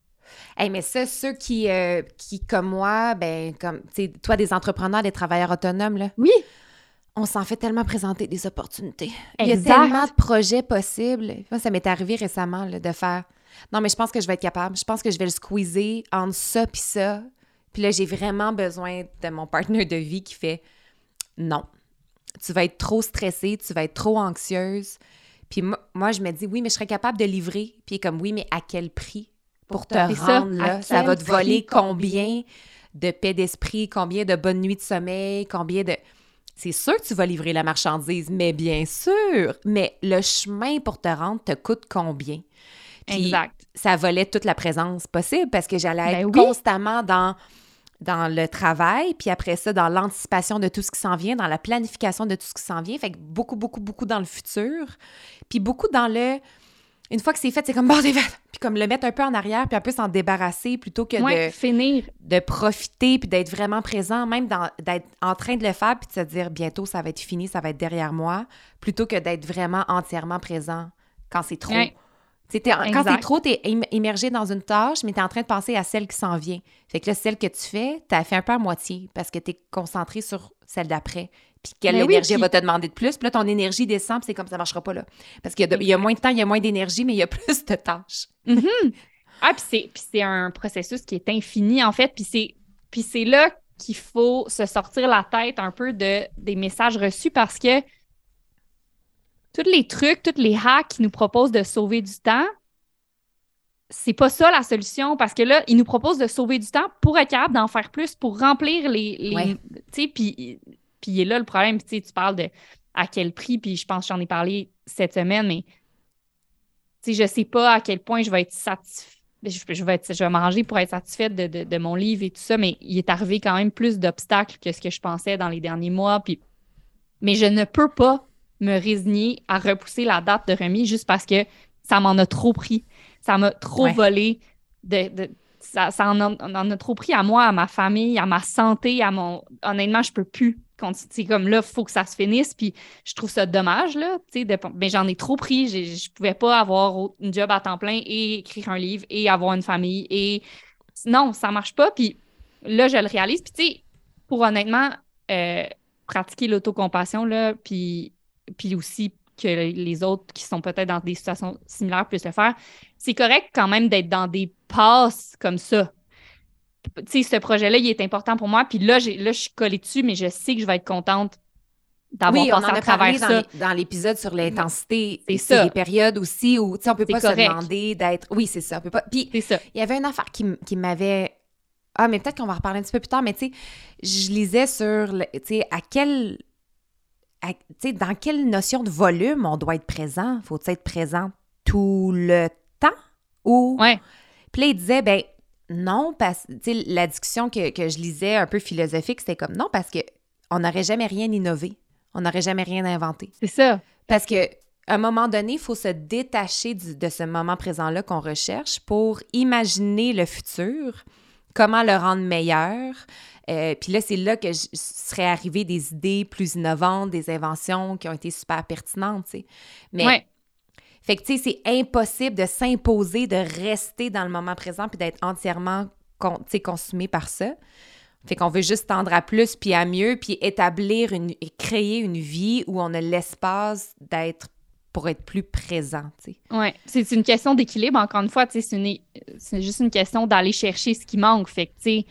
B: Hey, mais ça, ceux qui, euh, qui comme moi, ben, comme, tu toi, des entrepreneurs, des travailleurs autonomes, là.
A: Oui.
B: On s'en fait tellement présenter des opportunités. Il y a tellement de projets possibles. Moi, ça m'est arrivé récemment de faire Non, mais je pense que je vais être capable. Je pense que je vais le squeezer entre ça puis ça. Puis là, j'ai vraiment besoin de mon partenaire de vie qui fait Non, tu vas être trop stressée, tu vas être trop anxieuse. Puis moi, je me dis, oui, mais je serais capable de livrer. Puis comme, oui, mais à quel prix? Pour, te rendre là? Ça va te voler combien? de paix d'esprit, combien de bonnes nuits de sommeil, combien de... C'est sûr que tu vas livrer la marchandise, mais bien sûr. Mais le chemin pour te rendre te coûte combien?
A: exact.
B: Ça volait toute la présence possible parce que j'allais ben être constamment dans dans le travail, puis après ça, dans l'anticipation de tout ce qui s'en vient, dans la planification de tout ce qui s'en vient. Fait que beaucoup, beaucoup, beaucoup dans le futur. Puis beaucoup dans le. Une fois que c'est fait, c'est comme bon, c'est fait. Puis comme le mettre un peu en arrière, puis un peu s'en débarrasser plutôt que de
A: finir.
B: De profiter, puis d'être vraiment présent, même d'être en train de le faire, puis de se dire bientôt ça va être fini, ça va être derrière moi, plutôt que d'être vraiment entièrement présent quand c'est trop. Quand c'est trop, tu es immergé dans une tâche, mais tu es en train de penser à celle qui s'en vient. Fait que là, celle que tu fais, tu as fait un peu à moitié parce que tu es concentré sur celle d'après. Puis quelle énergie va te demander de plus? Puis là, ton énergie descend, puis c'est comme ça marchera pas là. Parce qu'il y, a moins de temps, il y a moins d'énergie, mais il y a plus de tâches.
A: Mm-hmm. Ah, puis c'est un processus qui est infini, en fait. Puis c'est là qu'il faut se sortir la tête un peu de, des messages reçus parce que tous les trucs, tous les hacks qui nous proposent de sauver du temps, c'est pas ça la solution parce que là, ils nous proposent de sauver du temps pour être capable d'en faire plus, pour remplir les. Tu sais, puis, puis il est là le problème. Tu parles de à quel prix, puis je pense que j'en ai parlé cette semaine, mais tu sais, je sais pas à quel point je vais être satisfait. Je, vais, être, je vais m'arranger pour être satisfaite de, de, mon livre et tout ça, mais il est arrivé quand même plus d'obstacles que ce que je pensais dans les derniers mois. Puis... Mais je ne peux pas me résigner à repousser la date de remise juste parce que ça m'en a trop pris. Ça m'a trop volé. De, ça, en, a, trop pris à moi, à ma famille, à ma santé, à mon. Honnêtement, je peux plus. C'est comme là, il faut que ça se finisse. Puis je trouve ça dommage, là. mais j'en ai trop pris. Je pouvais pas avoir une job à temps plein et écrire un livre et avoir une famille. Et non, ça marche pas. Puis là, je le réalise. Puis tu sais, pour honnêtement euh, pratiquer l'autocompassion, là, puis puis aussi que les autres qui sont peut-être dans des situations similaires puissent le faire. C'est correct quand même d'être dans des passes comme ça. Tu sais, ce projet-là, il est important pour moi. Puis là, là, je suis collée dessus, mais je sais que je vais être contente d'avoir
B: oui, on en
A: passé à
B: a
A: travers
B: parlé
A: ça.
B: dans l'é- dans l'épisode sur l'intensité.
A: C'est ça.
B: des périodes aussi où, tu sais, on peut pas
A: correct.
B: se demander d'être... Oui, c'est ça. On peut pas... Puis, il y avait une affaire qui, qui m'avait... Ah, mais peut-être qu'on va en reparler un petit peu plus tard, mais tu sais, je lisais sur, tu sais, à quel... à- dans quelle notion de volume on doit être présent? Faut être présent tout le temps? Ou...
A: Ouais.
B: Puis là, il disait, ben non, parce sais, la discussion que, que je lisais un peu philosophique, c'était comme non, parce que on n'aurait jamais rien innové. On n'aurait jamais rien inventé.
A: C'est ça.
B: Parce que à un moment donné, il faut se détacher du- de ce moment présent-là qu'on recherche pour imaginer le futur, comment le rendre meilleur. Euh, puis là, c'est là que je, serait arrivé des idées plus innovantes, des inventions qui ont été super pertinentes, tu sais. Mais
A: Ouais.
B: fait que, tu sais, c'est impossible de s'imposer, de rester dans le moment présent puis d'être entièrement con- tu sais, consumé par ça. Fait qu'on veut juste tendre à plus puis à mieux puis établir une, et créer une vie où on a l'espace d'être pour être plus présent, tu sais.
A: Ouais, c'est une question d'équilibre. Encore une fois, tu sais, c'est juste une question d'aller chercher ce qui manque. Fait que, tu sais,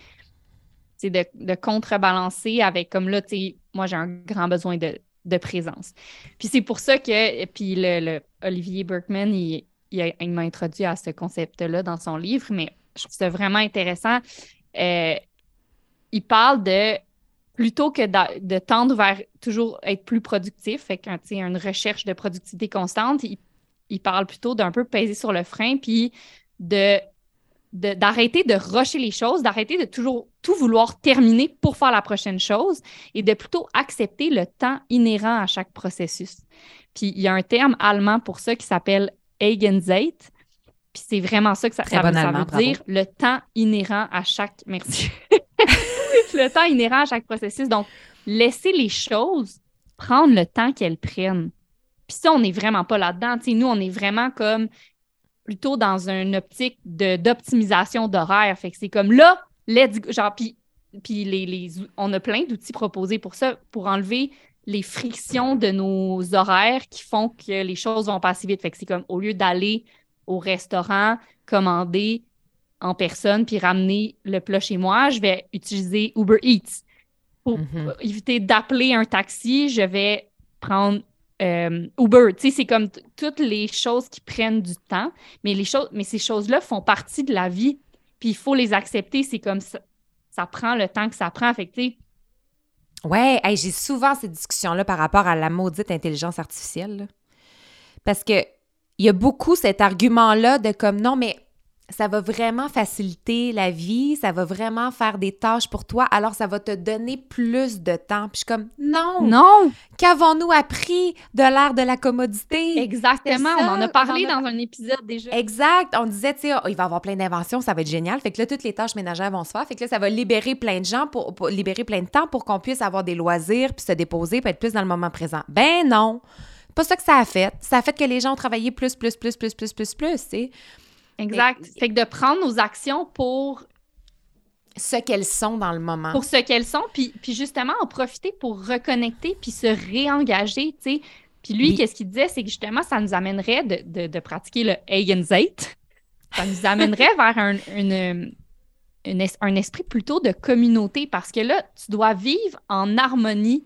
A: de, de contrebalancer avec, comme là, tu moi, j'ai un grand besoin de, de présence. Puis c'est pour ça que, puis le, Olivier Berkman, il, il, m'a introduit à ce concept-là dans son livre, mais je trouve ça vraiment intéressant. Euh, il parle de plutôt que de, tendre vers toujours être plus productif, fait qu'un, une recherche de productivité constante, il, il parle plutôt d'un peu peser sur le frein, puis de- d'arrêter de, rusher les choses, d'arrêter de toujours tout vouloir terminer pour faire la prochaine chose et de plutôt accepter le temps inhérent à chaque processus. Puis il y a un terme allemand pour ça qui s'appelle Eigenzeit. Puis c'est vraiment ça que ça,
B: Très
A: ça,
B: bon
A: ça
B: allemand,
A: veut
B: bravo.
A: dire, le temps inhérent à chaque... Merci. le temps inhérent à chaque processus. Donc, laisser les choses prendre le temps qu'elles prennent. Puis ça, on n'est vraiment pas là-dedans. Nous, on est vraiment comme plutôt dans une optique de- d'optimisation d'horaire. Fait que c'est comme là, let's go. Genre, puis, puis les, les on a plein d'outils proposés pour ça, pour enlever les frictions de nos horaires qui font que les choses vont pas si vite. Fait que c'est comme au lieu d'aller au restaurant, commander en personne puis ramener le plat chez moi, je vais utiliser Uber Eats. Pour
B: Mhm.
A: éviter d'appeler un taxi, je vais prendre euh, Uber. Tu sais, c'est comme toutes les choses qui prennent du temps, mais, les choses, mais ces choses-là font partie de la vie, puis il faut les accepter. C'est comme ça. Ça prend le temps que ça prend. Fait que,
B: Ouais, j'ai souvent ces discussions-là par rapport à la maudite intelligence artificielle. Parce que il y a beaucoup cet argument-là de comme non, mais ça va vraiment faciliter la vie, ça va vraiment faire des tâches pour toi, alors ça va te donner plus de temps. Puis je suis comme non,
A: non,
B: qu'avons-nous appris de l'ère de la commodité?
A: exactement. On en a parlé
B: on en a-
A: dans un épisode déjà.
B: Exact. On disait, tu sais, oh, il va y avoir plein d'inventions, ça va être génial. Fait que là, toutes les tâches ménagères vont se faire. Fait que là, ça va libérer plein de gens, pour, pour libérer plein de temps pour qu'on puisse avoir des loisirs, puis se déposer, puis être plus dans le moment présent. Ben non. Pas ça que ça a fait. Ça a fait que les gens ont travaillé plus, plus, plus, plus, plus, plus, plus, tu sais.
A: Exact. Fait que de prendre nos actions pour,
B: Ce qu'elles sont dans le moment.
A: pour ce qu'elles sont, puis, puis justement en profiter pour reconnecter puis se réengager, tu sais. Puis lui, qu'est-ce qu'il disait, c'est que justement, ça nous amènerait de, de- de pratiquer le Eigenzeit. Ça nous amènerait vers un, une- une es- un esprit plutôt de communauté parce que là, tu dois vivre en harmonie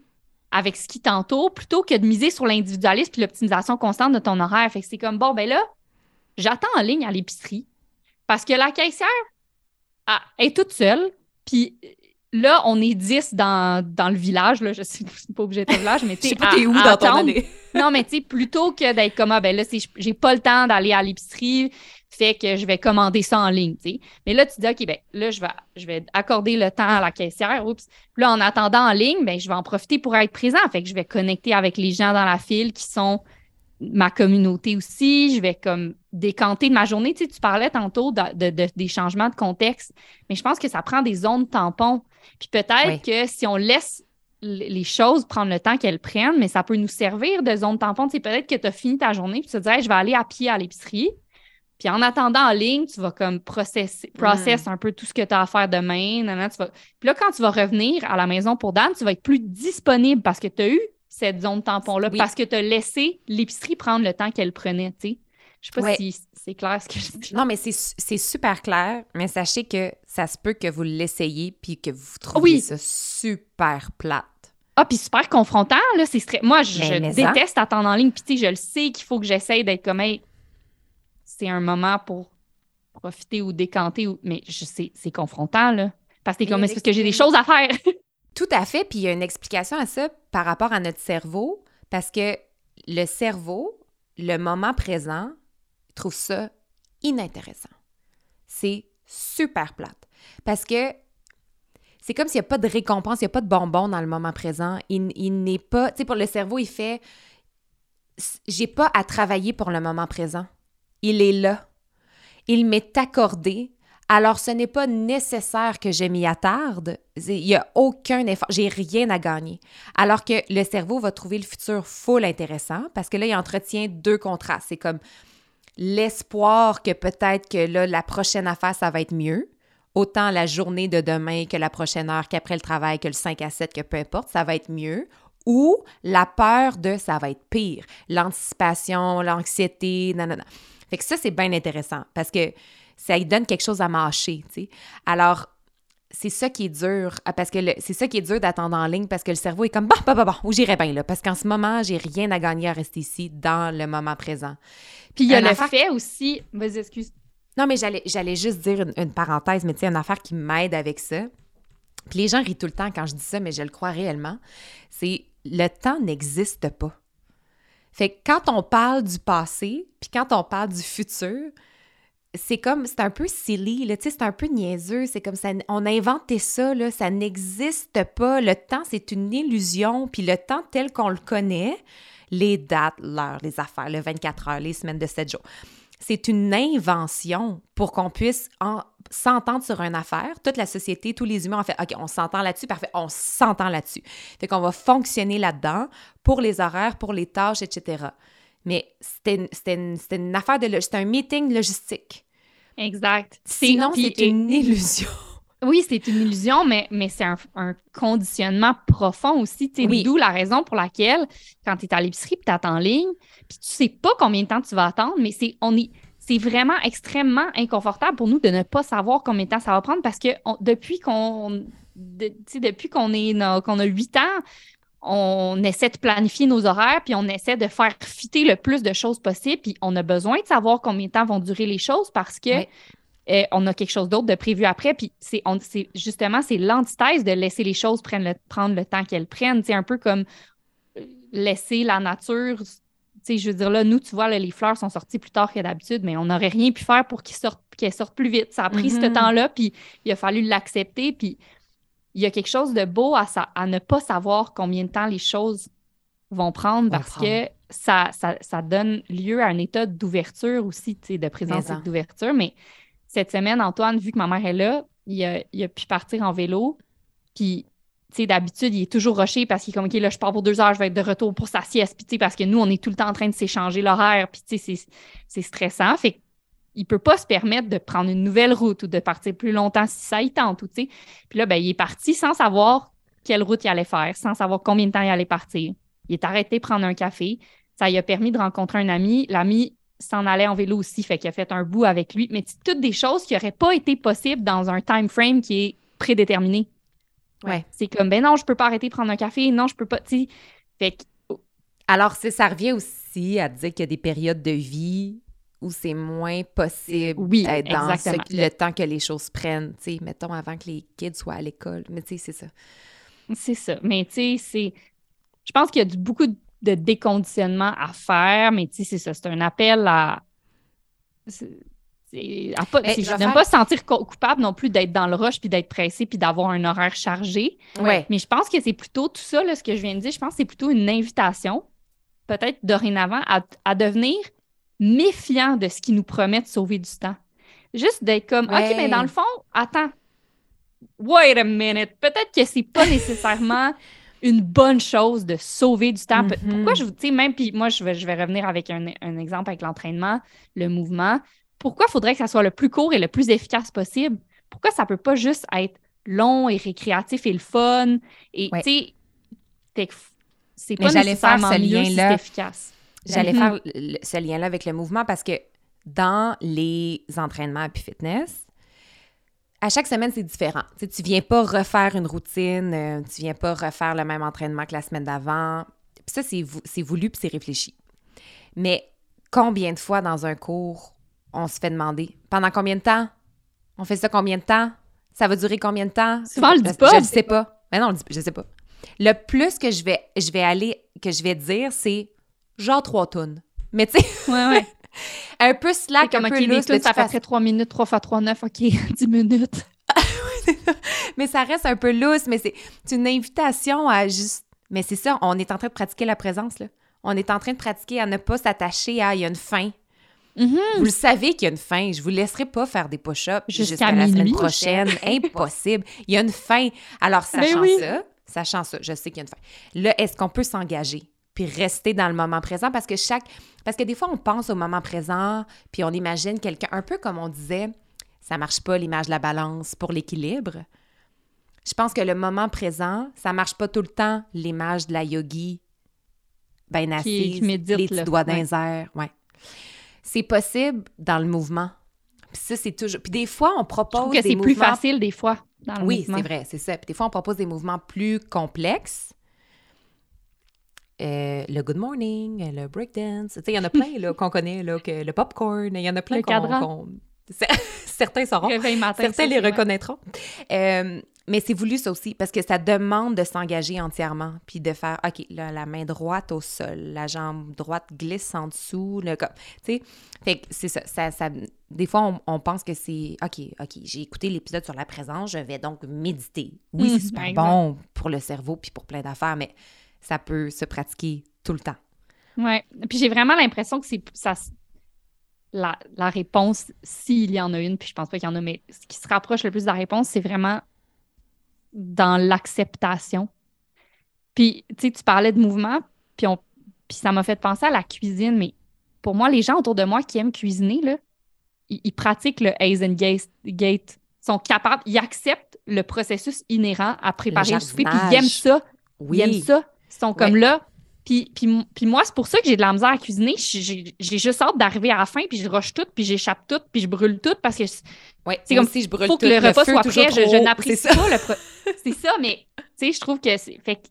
A: avec ce qui t'entoure plutôt que de miser sur l'individualisme puis l'optimisation constante de ton horaire. Fait que c'est comme, bon, ben là, j'attends en ligne à l'épicerie parce que la caissière ah, elle est toute seule. Puis là, on est 10 dans, dans le village. Là. Je suis pas obligée d'être au village, mais tu
B: sais
A: sais,
B: pas t'es où
A: à
B: dans ton année.
A: Non, mais tu sais, plutôt que d'être comme, ah, ben là, j'ai pas le temps d'aller à l'épicerie, fait que je vais commander ça en ligne, tu sais. Mais là, tu dis, OK, ben là, je vais, je vais accorder le temps à la caissière. Oups. Puis là, en attendant en ligne, ben je vais en profiter pour être présent. Fait que je vais connecter avec les gens dans la file qui sont ma communauté aussi. Je vais comme décanter de ma journée. Tu sais, tu parlais tantôt de, de- de- des changements de contexte, mais je pense que ça prend des zones tampons. Puis peut-être
B: Oui.
A: que si on laisse les choses prendre le temps qu'elles prennent, mais ça peut nous servir de zone tampon. Tu sais, peut-être que tu as fini ta journée, puis tu te dis, Hey, je vais aller à pied à l'épicerie. Puis en attendant en ligne, tu vas comme processer, process un peu tout ce que tu as à faire demain. nanana, tu vas... Puis là, quand tu vas revenir à la maison pour Dan, tu vas être plus disponible parce que tu as eu cette zone tampon-là,
B: Oui.
A: parce que tu as laissé l'épicerie prendre le temps qu'elle prenait, tu sais. Je sais pas
B: Ouais.
A: si c'est clair ce que je dis.
B: Non, mais c'est su- c'est super clair, mais sachez que ça se peut que vous l'essayiez puis que vous trouviez
A: Oui.
B: ça super plate.
A: Ah, puis super confrontant, là, c'est Moi, je,
B: Mais- ça.
A: déteste attendre en ligne, puis tu sais, je le sais qu'il faut que j'essaye d'être comme, hey, c'est un moment pour profiter ou décanter, ou... mais je sais, c'est confrontant, là. Parce que t'es comme, que j'ai des- choses à faire?
B: Tout à fait. Puis il y a une explication à ça par rapport à notre cerveau, parce que le cerveau, le moment présent, trouve ça inintéressant. C'est super plate. Parce que c'est comme s'il n'y a pas de récompense, il n'y a pas de bonbon dans le moment présent. Il, n'est pas. Tu sais, pour le cerveau, il fait. J'ai pas à travailler pour le moment présent. Il est là. Il m'est accordé. Alors, ce n'est pas nécessaire que je m'y attarde. Il n'y a aucun effort. J'ai rien à gagner. Alors que le cerveau va trouver le futur full intéressant parce que là, il entretient deux contrastes. C'est comme l'espoir que peut-être que là, la prochaine affaire, ça va être mieux. Autant la journée de demain que la prochaine heure, qu'après le travail, que le 5 à 7, que peu importe, ça va être mieux. Ou la peur de ça va être pire. L'anticipation, l'anxiété, non, non, non. Fait que ça, c'est bien intéressant parce que ça lui donne quelque chose à mâcher, tu sais. Alors, c'est ça qui est dur, ah, parce que c'est ça qui est dur d'attendre en ligne parce que le cerveau est comme bon, bon, bon, bon, où j'irai bien là, parce qu'en ce moment, j'ai rien à gagner à rester ici dans le moment présent.
A: Puis il y a
B: Une
A: le
B: affaire-
A: fait aussi. Vas-y, excuse.
B: Non, mais j'allais, j'allais juste dire une, une parenthèse, mais tu sais, une affaire qui m'aide avec ça. Puis les gens rient tout le temps quand je dis ça, mais je le crois réellement. C'est le temps n'existe pas. Fait que quand on parle du passé, puis quand on parle du futur, c'est comme, c'est un peu silly, là, c'est un peu niaiseux, c'est comme ça, on a inventé ça, ça n'existe pas. Le temps, c'est une illusion, puis le temps tel qu'on le connaît, les dates, l'heure, les affaires, le 24 heures, les semaines de 7 jours, c'est une invention pour qu'on puisse en- s'entendre sur une affaire. Toute la société, tous les humains ont fait OK, on s'entend là-dessus, parfait, on s'entend là-dessus. Fait qu'on va fonctionner là-dedans pour les horaires, pour les tâches, etc. Mais c'était une, affaire de. C'était un meeting logistique.
A: Exact.
B: Sinon,
A: puis-
B: c'est une illusion.
A: Oui, c'est une illusion, mais, mais c'est un, un conditionnement profond aussi.
B: Oui.
A: D'où la raison pour laquelle, quand tu es à l'épicerie et tu attends en ligne, puis tu sais pas combien de temps tu vas attendre, mais c'est on est c'est vraiment extrêmement inconfortable pour nous de ne pas savoir combien de temps ça va prendre parce que on- depuis qu'on de- depuis qu'on est qu'on a 8 ans, on essaie de planifier nos horaires, puis on essaie de faire fitter le plus de choses possible, puis on a besoin de savoir combien de temps vont durer les choses parce que euh, on a quelque chose d'autre de prévu après. Puis c'est on- c'est- justement, c'est l'antithèse de laisser les choses prendre le, prendre le temps qu'elles prennent. C'est un peu comme euh, laisser la nature. Tu sais, je veux dire, là, nous, tu vois, là, les fleurs sont sorties plus tard que d'habitude, mais on n'aurait rien pu faire pour qu'ils sortent, qu'elles sortent plus vite. Ça a pris ce
B: Mhm.
A: temps-là, puis il a fallu l'accepter. Puis il y a quelque chose de beau à, sa- à ne pas savoir combien de temps les choses vont prendre
B: Vont
A: parce
B: prendre.
A: que ça, ça, ça donne lieu à un état d'ouverture aussi, de présence et d'ouverture. Mais cette semaine, Antoine, vu que ma mère est là, il a, il a pu partir en vélo. Puis, tu sais, d'habitude, il est toujours rushé parce qu'il est comme, OK, là, je pars pour deux heures, je vais être de retour pour sa sieste. Puis, tu sais, parce que nous, on est tout le temps en train de s'échanger l'horaire. Puis, tu sais, c'est- c'est stressant. Fait qu'il peut pas se permettre de prendre une nouvelle route ou de partir plus longtemps si ça y tente. Ou. Puis là, ben, il est parti sans savoir quelle route il allait faire, sans savoir combien de temps il allait partir. Il est arrêté prendre un café. Ça lui a permis de rencontrer un ami. L'ami s'en allait en vélo aussi, fait qu'il a fait un bout avec lui. Mais c'est toutes des choses qui n'auraient pas été possibles dans un time frame qui est prédéterminé.
B: Ouais.
A: C'est comme, ben non, je peux pas arrêter de prendre un café. Non, je peux pas. Fait que
B: Alors, c'est- ça revient aussi à dire qu'il y a des périodes de vie où c'est moins possible
A: Oui,
B: d'être dans ce- le temps que les choses prennent, tu sais, mettons avant que les kids soient à l'école. Mais tu sais, c'est ça.
A: C'est ça. Mais tu sais, c'est. Je pense qu'il y a du- beaucoup de déconditionnement à faire, mais tu sais, c'est ça. C'est un appel à. pas,
B: je
A: ne
B: faire-
A: pas se sentir co- coupable non plus d'être dans le rush puis d'être pressé puis d'avoir un horaire chargé.
B: Ouais.
A: Mais je pense que c'est plutôt tout ça, là, ce que je viens de dire, je pense que c'est plutôt une invitation, peut-être dorénavant, à, à devenir méfiant de ce qui nous promet de sauver du temps. Juste d'être comme,
B: Ouais.
A: OK, mais dans le fond, attends, wait a minute, peut-être que c'est pas nécessairement une bonne chose de sauver du temps.
B: Mhm.
A: Pourquoi je vous, sais, même, puis moi, je vais, je vais revenir avec un, un exemple avec l'entraînement, le mouvement. Pourquoi il faudrait que ça soit le plus court et le plus efficace possible? Pourquoi ça peut pas juste être long et récréatif et le fun? Et
B: Ouais.
A: tu sais, c'est pas
B: j'allais faire
A: nécessairement
B: ce
A: mieux si
B: lien-là.
A: c'est efficace.
B: J'allais
A: Mhm.
B: faire le- ce lien-là avec le mouvement parce que dans les entraînements Happy Fitness, à chaque semaine, c'est différent. Tu sais, tu viens pas refaire une routine, euh, tu viens pas refaire le même entraînement que la semaine d'avant. Puis ça, c'est, vou- c'est voulu puis c'est réfléchi. Mais combien de fois dans un cours, on se fait demander pendant combien de temps? On fait ça combien de temps? Ça va durer combien de temps?
A: Souvent, on le dit pas.
B: Je ne sais pas. Mais non, on le dit- je sais pas. Le plus que je vais, je vais aller, que je vais dire, c'est genre trois tonnes. Mais tu sais,
A: Ouais, ouais.
B: un peu slack,
A: comme,
B: un peu
A: tunes, ça fait 3 minutes, 3 fois 3, 9, OK, 10 minutes.
B: Mais ça reste un peu loose, mais c'est une invitation à juste. Mais c'est ça, on est en train de pratiquer la présence, là. On est en train de pratiquer à ne pas s'attacher à il y a une fin.
A: Mhm.
B: Vous le savez qu'il y a une fin. Je vous laisserai pas faire des push-ups
A: Jusqu'à
B: la semaine prochaine. Impossible. Il y a une fin. Alors,
A: Mais
B: sachant
A: oui.
B: ça, sachant ça, je sais qu'il y a une fin. Là, est-ce qu'on peut s'engager? Puis rester dans le moment présent parce que chaque. Parce que des fois, on pense au moment présent, puis on imagine quelqu'un, un peu comme on disait, ça marche pas l'image de la balance pour l'équilibre. Je pense que le moment présent, ça marche pas tout le temps l'image de la yogi ben
A: Qui-
B: assise,
A: qui médite,
B: les petits doigts
A: Ouais.
B: airs, ouais. C'est possible dans le mouvement. Puis ça, c'est toujours... Puis des fois, on
A: Je
B: propose
A: trouve que c'est plus facile des fois dans le
B: Oui,
A: mouvement.
B: c'est vrai, c'est ça. Puis des fois, on propose des mouvements plus complexes. Euh, le good morning, le breakdance. Tu sais, il y en a plein là, qu'on connaît, là, que le popcorn, il y en a plein
A: Le
B: qu'on... Certains sauront.
A: Matin.
B: Certains
A: ça,
B: les reconnaîtront. Euh, mais c'est voulu ça aussi, parce que ça demande de s'engager entièrement, puis de faire, OK, là, la main droite au sol, la jambe droite glisse en dessous, le, tu sais, fait que c'est ça, ça, ça- des fois, on, on pense que c'est, OK, OK, j'ai écouté l'épisode sur la présence, je vais donc méditer. Oui,
A: Mmh,
B: c'est super bon pour le cerveau, puis pour plein d'affaires, mais ça peut se pratiquer tout le temps.
A: Ouais. Puis j'ai vraiment l'impression que c'est ça. La, la réponse, s'il y en a une, puis je pense pas qu'il y en a, mais ce qui se rapproche le plus de la réponse, c'est vraiment dans l'acceptation. Puis, tu sais, tu parlais de mouvement, puis, on, puis ça m'a fait penser à la cuisine, mais pour moi, les gens autour de moi qui aiment cuisiner, là, ils, ils pratiquent le Hazen Gate, sont capables, ils acceptent le processus inhérent à préparer le, souper, puis ils aiment ça.
B: Oui.
A: Ils aiment ça. Ils sont comme
B: Ouais.
A: là. Puis, puis, puis moi, c'est pour ça que j'ai de la misère à cuisiner. J'ai- juste hâte d'arriver à la fin, puis je rush tout, puis j'échappe tout, puis je brûle tout, parce que
B: Ouais,
A: C'est comme,
B: aussi, je brûle
A: faut que le repas soit prêt. Je, n'apprécie
B: c'est ça.
A: pas le pro- C'est ça, mais tu sais, je trouve que c'est. Fait que-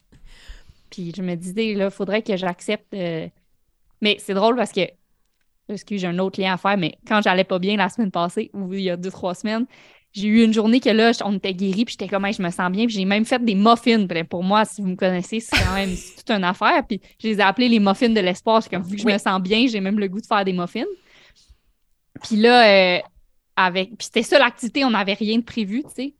A: Puis je me disais, là, faudrait que j'accepte. euh, Mais c'est drôle parce que. Excuse, j'ai un autre lien à faire, mais quand j'allais pas bien la semaine passée, ou il y a deux, trois semaines, j'ai eu une journée que là, on était guéris, puis j'étais comme, Hey, je me sens bien, puis j'ai même fait des muffins. Puis pour moi, si vous me connaissez, c'est quand même toute une affaire. Puis je les ai appelés les muffins de l'espoir. C'est comme, vu que je
B: Oui.
A: me sens bien, j'ai même le goût de faire des muffins. Puis là, euh, avec. Puis c'était ça l'activité, on n'avait rien de prévu, tu sais.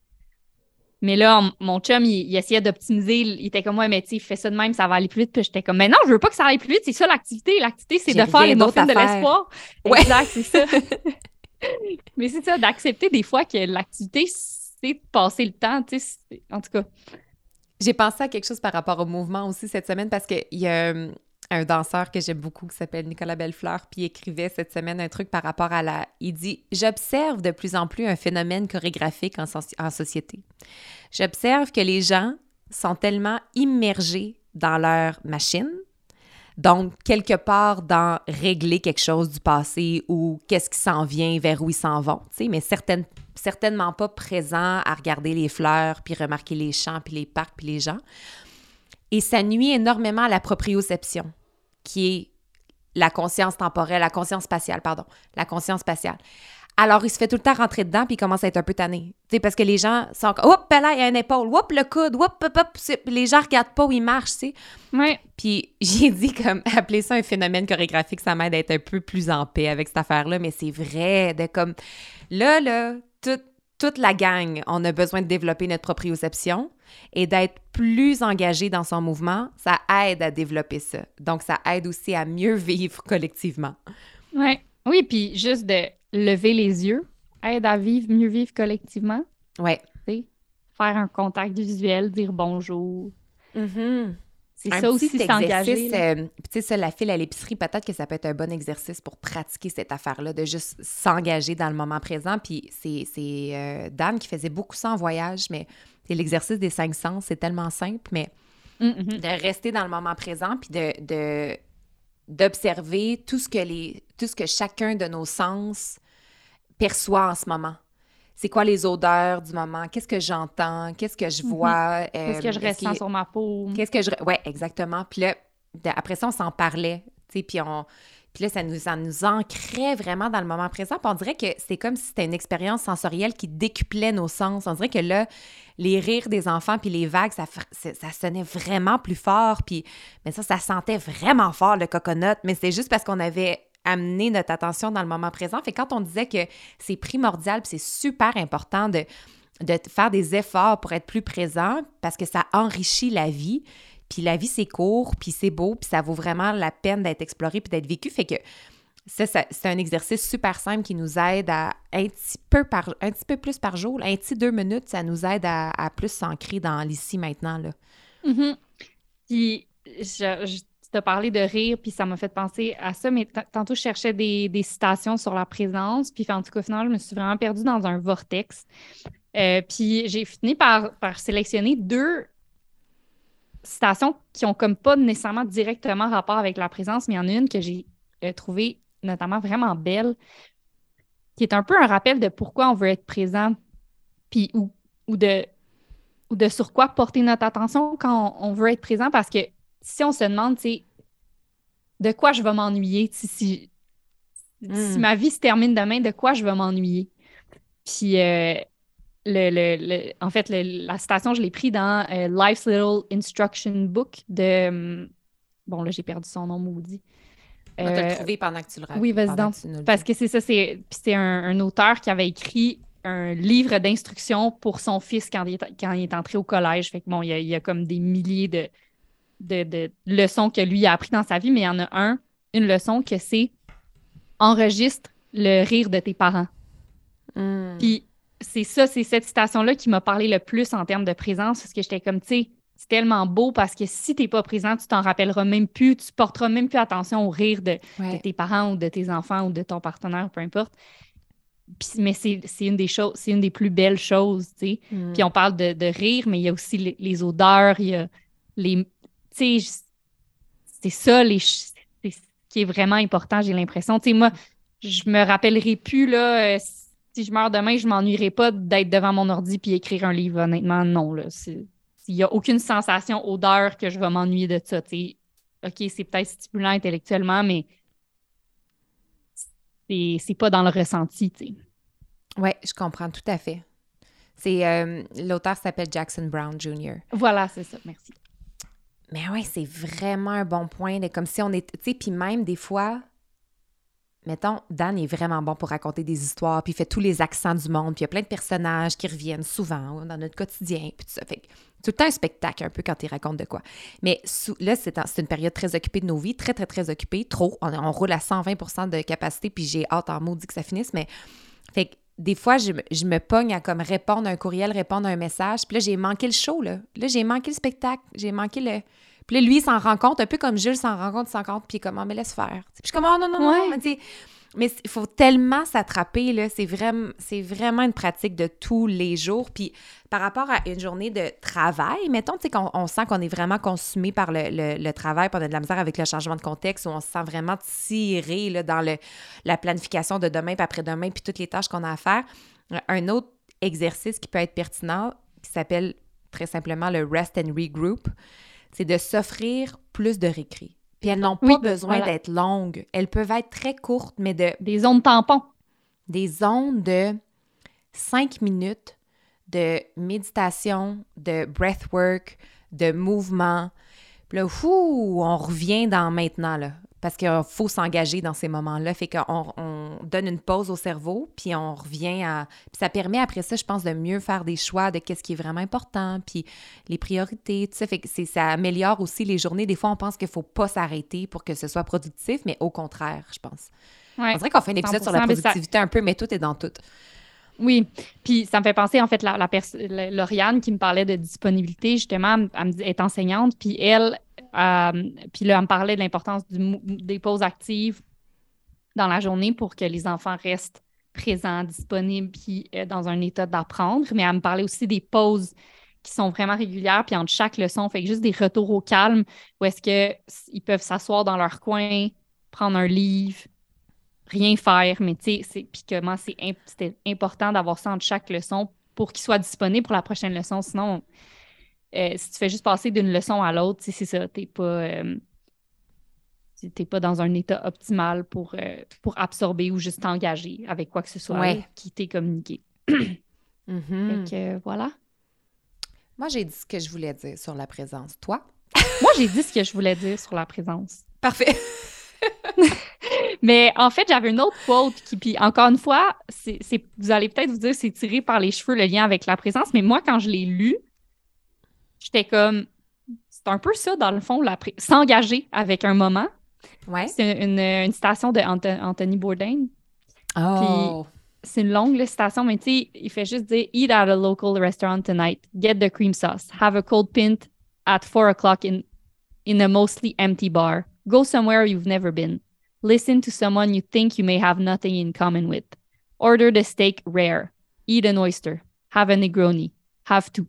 A: Mais là, on- mon chum, il, il essayait d'optimiser. Il était comme, ouais, mais tu sais, fais ça de même, ça va aller plus vite. Puis j'étais comme, mais non, je veux pas que ça aille plus vite. C'est ça l'activité. L'activité, c'est de faire les muffins de l'espoir.
B: Ouais.
A: Exact, c'est ça. mais c'est ça, d'accepter des fois que l'activité, c'est de passer le temps, tu sais. En tout cas,
B: J'ai pensé à quelque chose par rapport au mouvement aussi cette semaine parce qu'il y a euh, un danseur que j'aime beaucoup qui s'appelle Nicolas Bellefleur, puis il écrivait cette semaine un truc par rapport à la... Il dit « J'observe de plus en plus un phénomène chorégraphique en, en société. J'observe que les gens sont tellement immergés dans leur machine, donc quelque part dans régler quelque chose du passé ou qu'est-ce qui s'en vient, vers où ils s'en vont, tu mais certainement pas présents à regarder les fleurs, puis remarquer les champs, puis les parcs, puis les gens. Et ça nuit énormément à la proprioception, qui est la conscience temporelle, la conscience spatiale, pardon, la conscience spatiale. Alors, il se fait tout le temps rentrer dedans, puis il commence à être un peu tanné. Sais, parce que les gens sont comme, hop, là, il y a une épaule, hop, le coude, hop, hop, hop. Les gens regardent pas où ils marchent, tu sais.
A: ouais.
B: Puis j'ai dit comme appeler ça un phénomène chorégraphique, ça m'aide à être un peu plus en paix avec cette affaire-là, mais c'est vrai de comme là là toute toute la gang, on a besoin de développer notre proprioception et d'être plus engagé dans son mouvement, ça aide à développer ça. Donc ça aide aussi à mieux vivre collectivement.
A: Ouais. Oui, puis juste de lever les yeux aide à vivre, mieux vivre collectivement.
B: Ouais.
A: tu sais. Faire un contact visuel, dire bonjour. C'est
B: Un
A: ça aussi, s'engager.
B: euh, tu sais, ça, la file à l'épicerie, peut-être que ça peut être un bon exercice pour pratiquer cette affaire-là, de juste s'engager dans le moment présent. Puis c'est c'est, euh, Dan qui faisait beaucoup ça en voyage, mais c'est l'exercice des cinq sens, c'est tellement simple, mais
A: Mhm.
B: de rester dans le moment présent, puis de, de- d'observer tout ce que les tout ce que chacun de nos sens perçoit en ce moment. c'est quoi les odeurs du moment, qu'est-ce que j'entends, qu'est-ce que je vois?
A: Qu'est-ce que je
B: euh,
A: ressens sur ma peau?
B: Qu'est-ce que je. Ouais, exactement. Puis là, après ça, on s'en parlait. tu sais, Puis on. Puis là, ça nous, ça nous ancrait vraiment dans le moment présent. Puis on dirait que c'est comme si c'était une expérience sensorielle qui décuplait nos sens. On dirait que là, les rires des enfants puis les vagues, ça, ça, sonnait vraiment plus fort. Puis, mais ça, ça sentait vraiment fort le coconut. Mais c'est juste parce qu'on avait amené notre attention dans le moment présent. Fait quand on disait que c'est primordial puis c'est super important de, de faire des efforts pour être plus présent parce que ça enrichit la vie. Puis la vie, c'est court, puis c'est beau, puis ça vaut vraiment la peine d'être exploré puis d'être vécu. Fait que ça, c'est un exercice super simple qui nous aide à un petit peu, par, un petit peu plus par jour, un petit deux minutes, ça nous aide à, plus s'ancrer dans l'ici maintenant. Là.
A: Mhm. Puis, je, je parlé de rire, puis ça m'a fait penser à ça, mais tantôt, je cherchais des, citations sur la présence, puis en tout cas, finalement, je me suis vraiment perdue dans un vortex. Euh, puis j'ai fini par sélectionner deux citations qui ont comme pas nécessairement directement rapport avec la présence, mais il y en a une que j'ai euh, trouvée notamment vraiment belle, qui est un peu un rappel de pourquoi on veut être présent, puis ou, ou de ou de sur quoi porter notre attention quand on, on veut être présent, parce que si on se demande, tu sais, de quoi je vais m'ennuyer, si, si
B: Mm.
A: ma vie se termine demain, de quoi je vais m'ennuyer? Puis, euh, le, le- le- en fait, le- la citation, je l'ai pris dans euh, Life's Little Instruction Book de. hum, Bon, là, j'ai perdu son nom maudit.
B: On va te
A: Euh,
B: le trouver pendant que tu le racontes.
A: oui, vas-y donc. Parce que c'est ça, c'est un, un auteur qui avait écrit un livre d'instructions pour son fils quand il, est, quand il est entré au collège. Fait que bon, il y a, il y a comme des milliers de, de, de leçons que lui a appris dans sa vie, mais il y en a un, une leçon que c'est enregistre le rire de tes parents.
B: Mm.
A: Puis c'est ça, c'est cette citation-là qui m'a parlé le plus en termes de présence, parce que j'étais comme, tu sais, c'est tellement beau parce que si t'es pas présent, tu t'en rappelleras même plus, tu porteras même plus attention au rire de, tes parents ou de tes enfants ou de ton partenaire, peu importe. Puis- mais c'est c'est une des choses, c'est une des plus belles choses, tu sais.
B: Mm.
A: Puis on parle de, de rire, mais il y a aussi les, les odeurs, il y a les. Tu sais, c'est ça, les, ce qui est vraiment important, j'ai l'impression. Tu sais, moi, je me rappellerai plus, là, euh, si je meurs demain, je m'ennuierai pas d'être devant mon ordi puis écrire un livre, honnêtement, non, Il n'y a aucune sensation odeur que je vais m'ennuyer de ça. OK, c'est peut-être stimulant intellectuellement, mais c'est pas dans le ressenti, tu sais.
B: Ouais, je comprends tout à fait. C'est euh, l'auteur s'appelle Jackson Brown Jr.
A: Voilà, c'est ça, merci.
B: Mais ouais, c'est vraiment un bon point. comme si on est. Tu sais, puis même des fois, mettons, Dan est vraiment bon pour raconter des histoires, puis il fait tous les accents du monde, puis il y a plein de personnages qui reviennent souvent dans notre quotidien, puis tout ça. Fait tout le temps un spectacle un peu quand il raconte de quoi. Mais là, c'est une période très occupée de nos vies, très, très, très occupée, trop. On, roule à 120% de capacité, puis j'ai hâte en maudit que ça finisse, mais fait des fois, je, je me pogne à comme répondre à un courriel, répondre à un message. Puis là, j'ai manqué le show, là. Là, j'ai manqué le spectacle. J'ai manqué le... Puis là, lui, il s'en rend compte, un peu comme Jules s'en rend compte, il s'en rend compte, puis il est comme, Ah, mais laisse faire. Puis je suis comme, oh non, non, non,
A: Ouais.
B: non, mais il faut tellement s'attraper, là. C'est vraiment, c'est vraiment une pratique de tous les jours. Puis par rapport à une journée de travail, mettons, tu sais, qu'on on sent qu'on est vraiment consumé par le, le- le travail, puis on a de la misère avec le changement de contexte, où on se sent vraiment tiré là, dans le, la planification de demain, puis après-demain, puis toutes les tâches qu'on a à faire. Un autre exercice qui peut être pertinent, qui s'appelle très simplement le Rest and Regroup, c'est de s'offrir plus de récré. Puis elles n'ont pas
A: Oui,
B: besoin
A: voilà.
B: d'être longues. Elles peuvent être très courtes, mais de
A: Des zones tampons.
B: des zones de 5 minutes de méditation, de breathwork, de mouvement. Puis là, fou, on revient dans maintenant, là. Parce qu'il faut s'engager dans ces moments-là. Fait qu'on on donne une pause au cerveau, puis on revient à... Puis ça permet après ça, je pense, de mieux faire des choix de qu'est-ce qui est vraiment important, puis les priorités, tout ça. Fait que ça améliore aussi les journées. Des fois, on pense qu'il faut pas s'arrêter pour que ce soit productif, mais au contraire, je pense.
A: Ouais.
B: On dirait qu'on fait un épisode sur la
A: 100%, mais ça-
B: productivité un peu, mais tout est dans tout.
A: Oui, puis ça me fait penser, en fait, la, la la- Lauriane qui me parlait de disponibilité, justement, elle est enseignante, puis elle, euh, puis là, me parlait de l'importance des pauses actives dans la journée pour que les enfants restent présents, disponibles, puis euh, dans un état d'apprendre. Mais elle me parlait aussi des pauses qui sont vraiment régulières, puis entre chaque leçon, fait que juste des retours au calme où est-ce qu'ils peuvent s'asseoir dans leur coin, prendre un livre, rien faire, mais tu sais, puis comment c'est important d'avoir ça entre chaque leçon pour qu'il soit disponible pour la prochaine leçon. Sinon, euh, si tu fais juste passer d'une leçon à l'autre, c'est ça, t'es pas, euh, pas dans un état optimal pour, euh, pour absorber ou juste t'engager avec quoi que ce soit qui t'est communiqué.
B: Mm-hmm.
A: voilà.
B: Moi, j'ai dit ce que je voulais dire sur la présence. Toi?
A: Moi, j'ai dit ce que je voulais dire sur la présence.
B: Parfait.
A: Mais en fait, j'avais une autre quote qui, puis encore une fois, c'est, vous allez peut-être vous dire c'est tiré par les cheveux le lien avec la présence, mais moi, quand je l'ai lu, j'étais comme, c'est un peu ça, dans le fond, s'engager avec un moment.
B: Ouais.
A: C'est une, citation de Anthony Bourdain.
B: Oh.
A: c'est une longue citation, mais tu sais, il fait juste dire Eat at a local restaurant tonight. Get the cream sauce. Have a cold pint at 4 o'clock in, in a mostly empty bar. Go somewhere you've never been. Listen to someone you think you may have nothing in common with. Order the steak rare. Eat an oyster. Have a Negroni. Have to.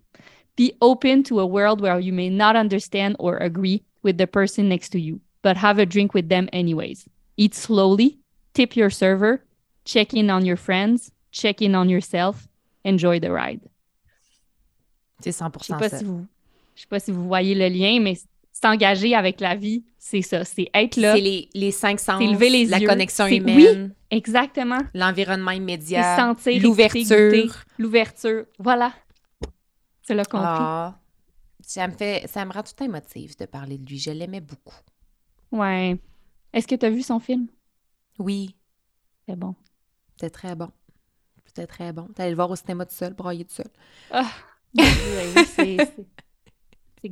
A: Be open to a world where you may not understand or agree with the person next to you, but have a drink with them anyways. Eat slowly. Tip your server. Check in on your friends. Check in on yourself. Enjoy the ride.
B: C'est 100%
A: je sais pas Si vous, je sais pas si vous voyez le lien, mais s'engager avec la vie, c'est ça. C'est être là.
B: C'est les, les cinq sens,
A: lever les
B: la connexion humaine.
A: Oui, exactement.
B: L'environnement immédiat. l'ouverture.
A: L'ouverture. Voilà. C'est le compris? Ah,
B: ça me fait, ça me rend tout émotive de parler de lui. Je l'aimais beaucoup.
A: Ouais. Est-ce que tu as vu son film?
B: Oui.
A: C'est bon.
B: C'était très bon. C'était très bon. T'allais le voir au cinéma tout seul, broyer tout seul.
A: Ah!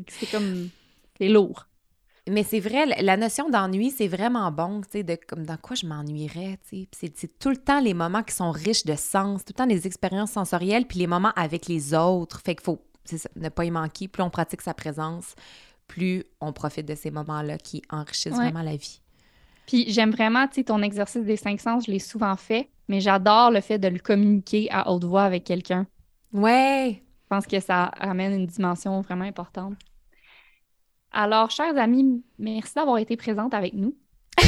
A: c'est comme c'est lourd.
B: Mais c'est vrai, la notion d'ennui, c'est vraiment bon, tu sais, de comme dans quoi je m'ennuierais, tu sais. C'est tout le temps les moments qui sont riches de sens, tout le temps les expériences sensorielles, puis les moments avec les autres. Fait qu'il faut ne pas y manquer. Plus on pratique sa présence, plus on profite de ces moments-là qui enrichissent vraiment la vie.
A: Puis j'aime vraiment, tu sais, ton exercice des cinq sens, je l'ai souvent fait, mais j'adore le fait de le communiquer à haute voix avec quelqu'un.
B: Ouais.
A: Je pense que ça amène une dimension vraiment importante. Alors, chers amis, merci d'avoir été présente avec nous.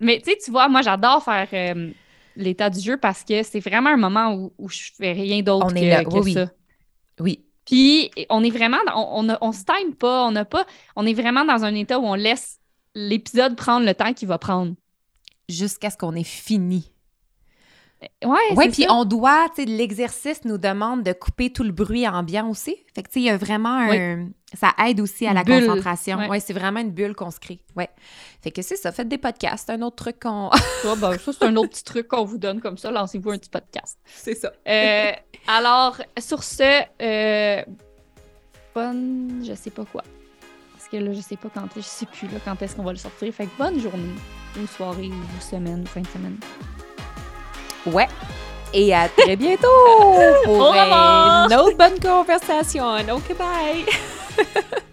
A: Mais tu sais, tu vois, moi, j'adore faire euh, l'état du jeu parce que c'est vraiment un moment où, où je fais rien d'autre que, est là. oui, ça.
B: Oui.
A: Puis, on est vraiment, on, on, on se time pas, on n'a pas, on est vraiment dans un état où on laisse l'épisode prendre le temps qu'il va prendre.
B: Jusqu'à ce qu'on ait fini.
A: Ouais,
B: ouais puis on doit, tu sais, l'exercice nous demande de couper tout le bruit ambiant aussi. Fait que, tu sais, il y a vraiment un. Ça aide aussi à la concentration. Ouais, c'est vraiment une bulle qu'on se crée. Ouais. Fait que c'est ça, faites des podcasts. C'est un autre truc qu'on.
A: ben, ça, c'est un autre petit truc qu'on vous donne comme ça. Lancez-vous un petit podcast.
B: C'est ça.
A: Euh, alors, sur ce, euh, bonne. Je sais pas quoi. Parce que là, je sais pas quand. Je sais plus là, quand est-ce qu'on va le sortir. Fait que bonne journée, ou soirée, ou semaine, ou fin de semaine.
B: Ouais. Et à très bientôt pour une autre bonne conversation. OK, bye!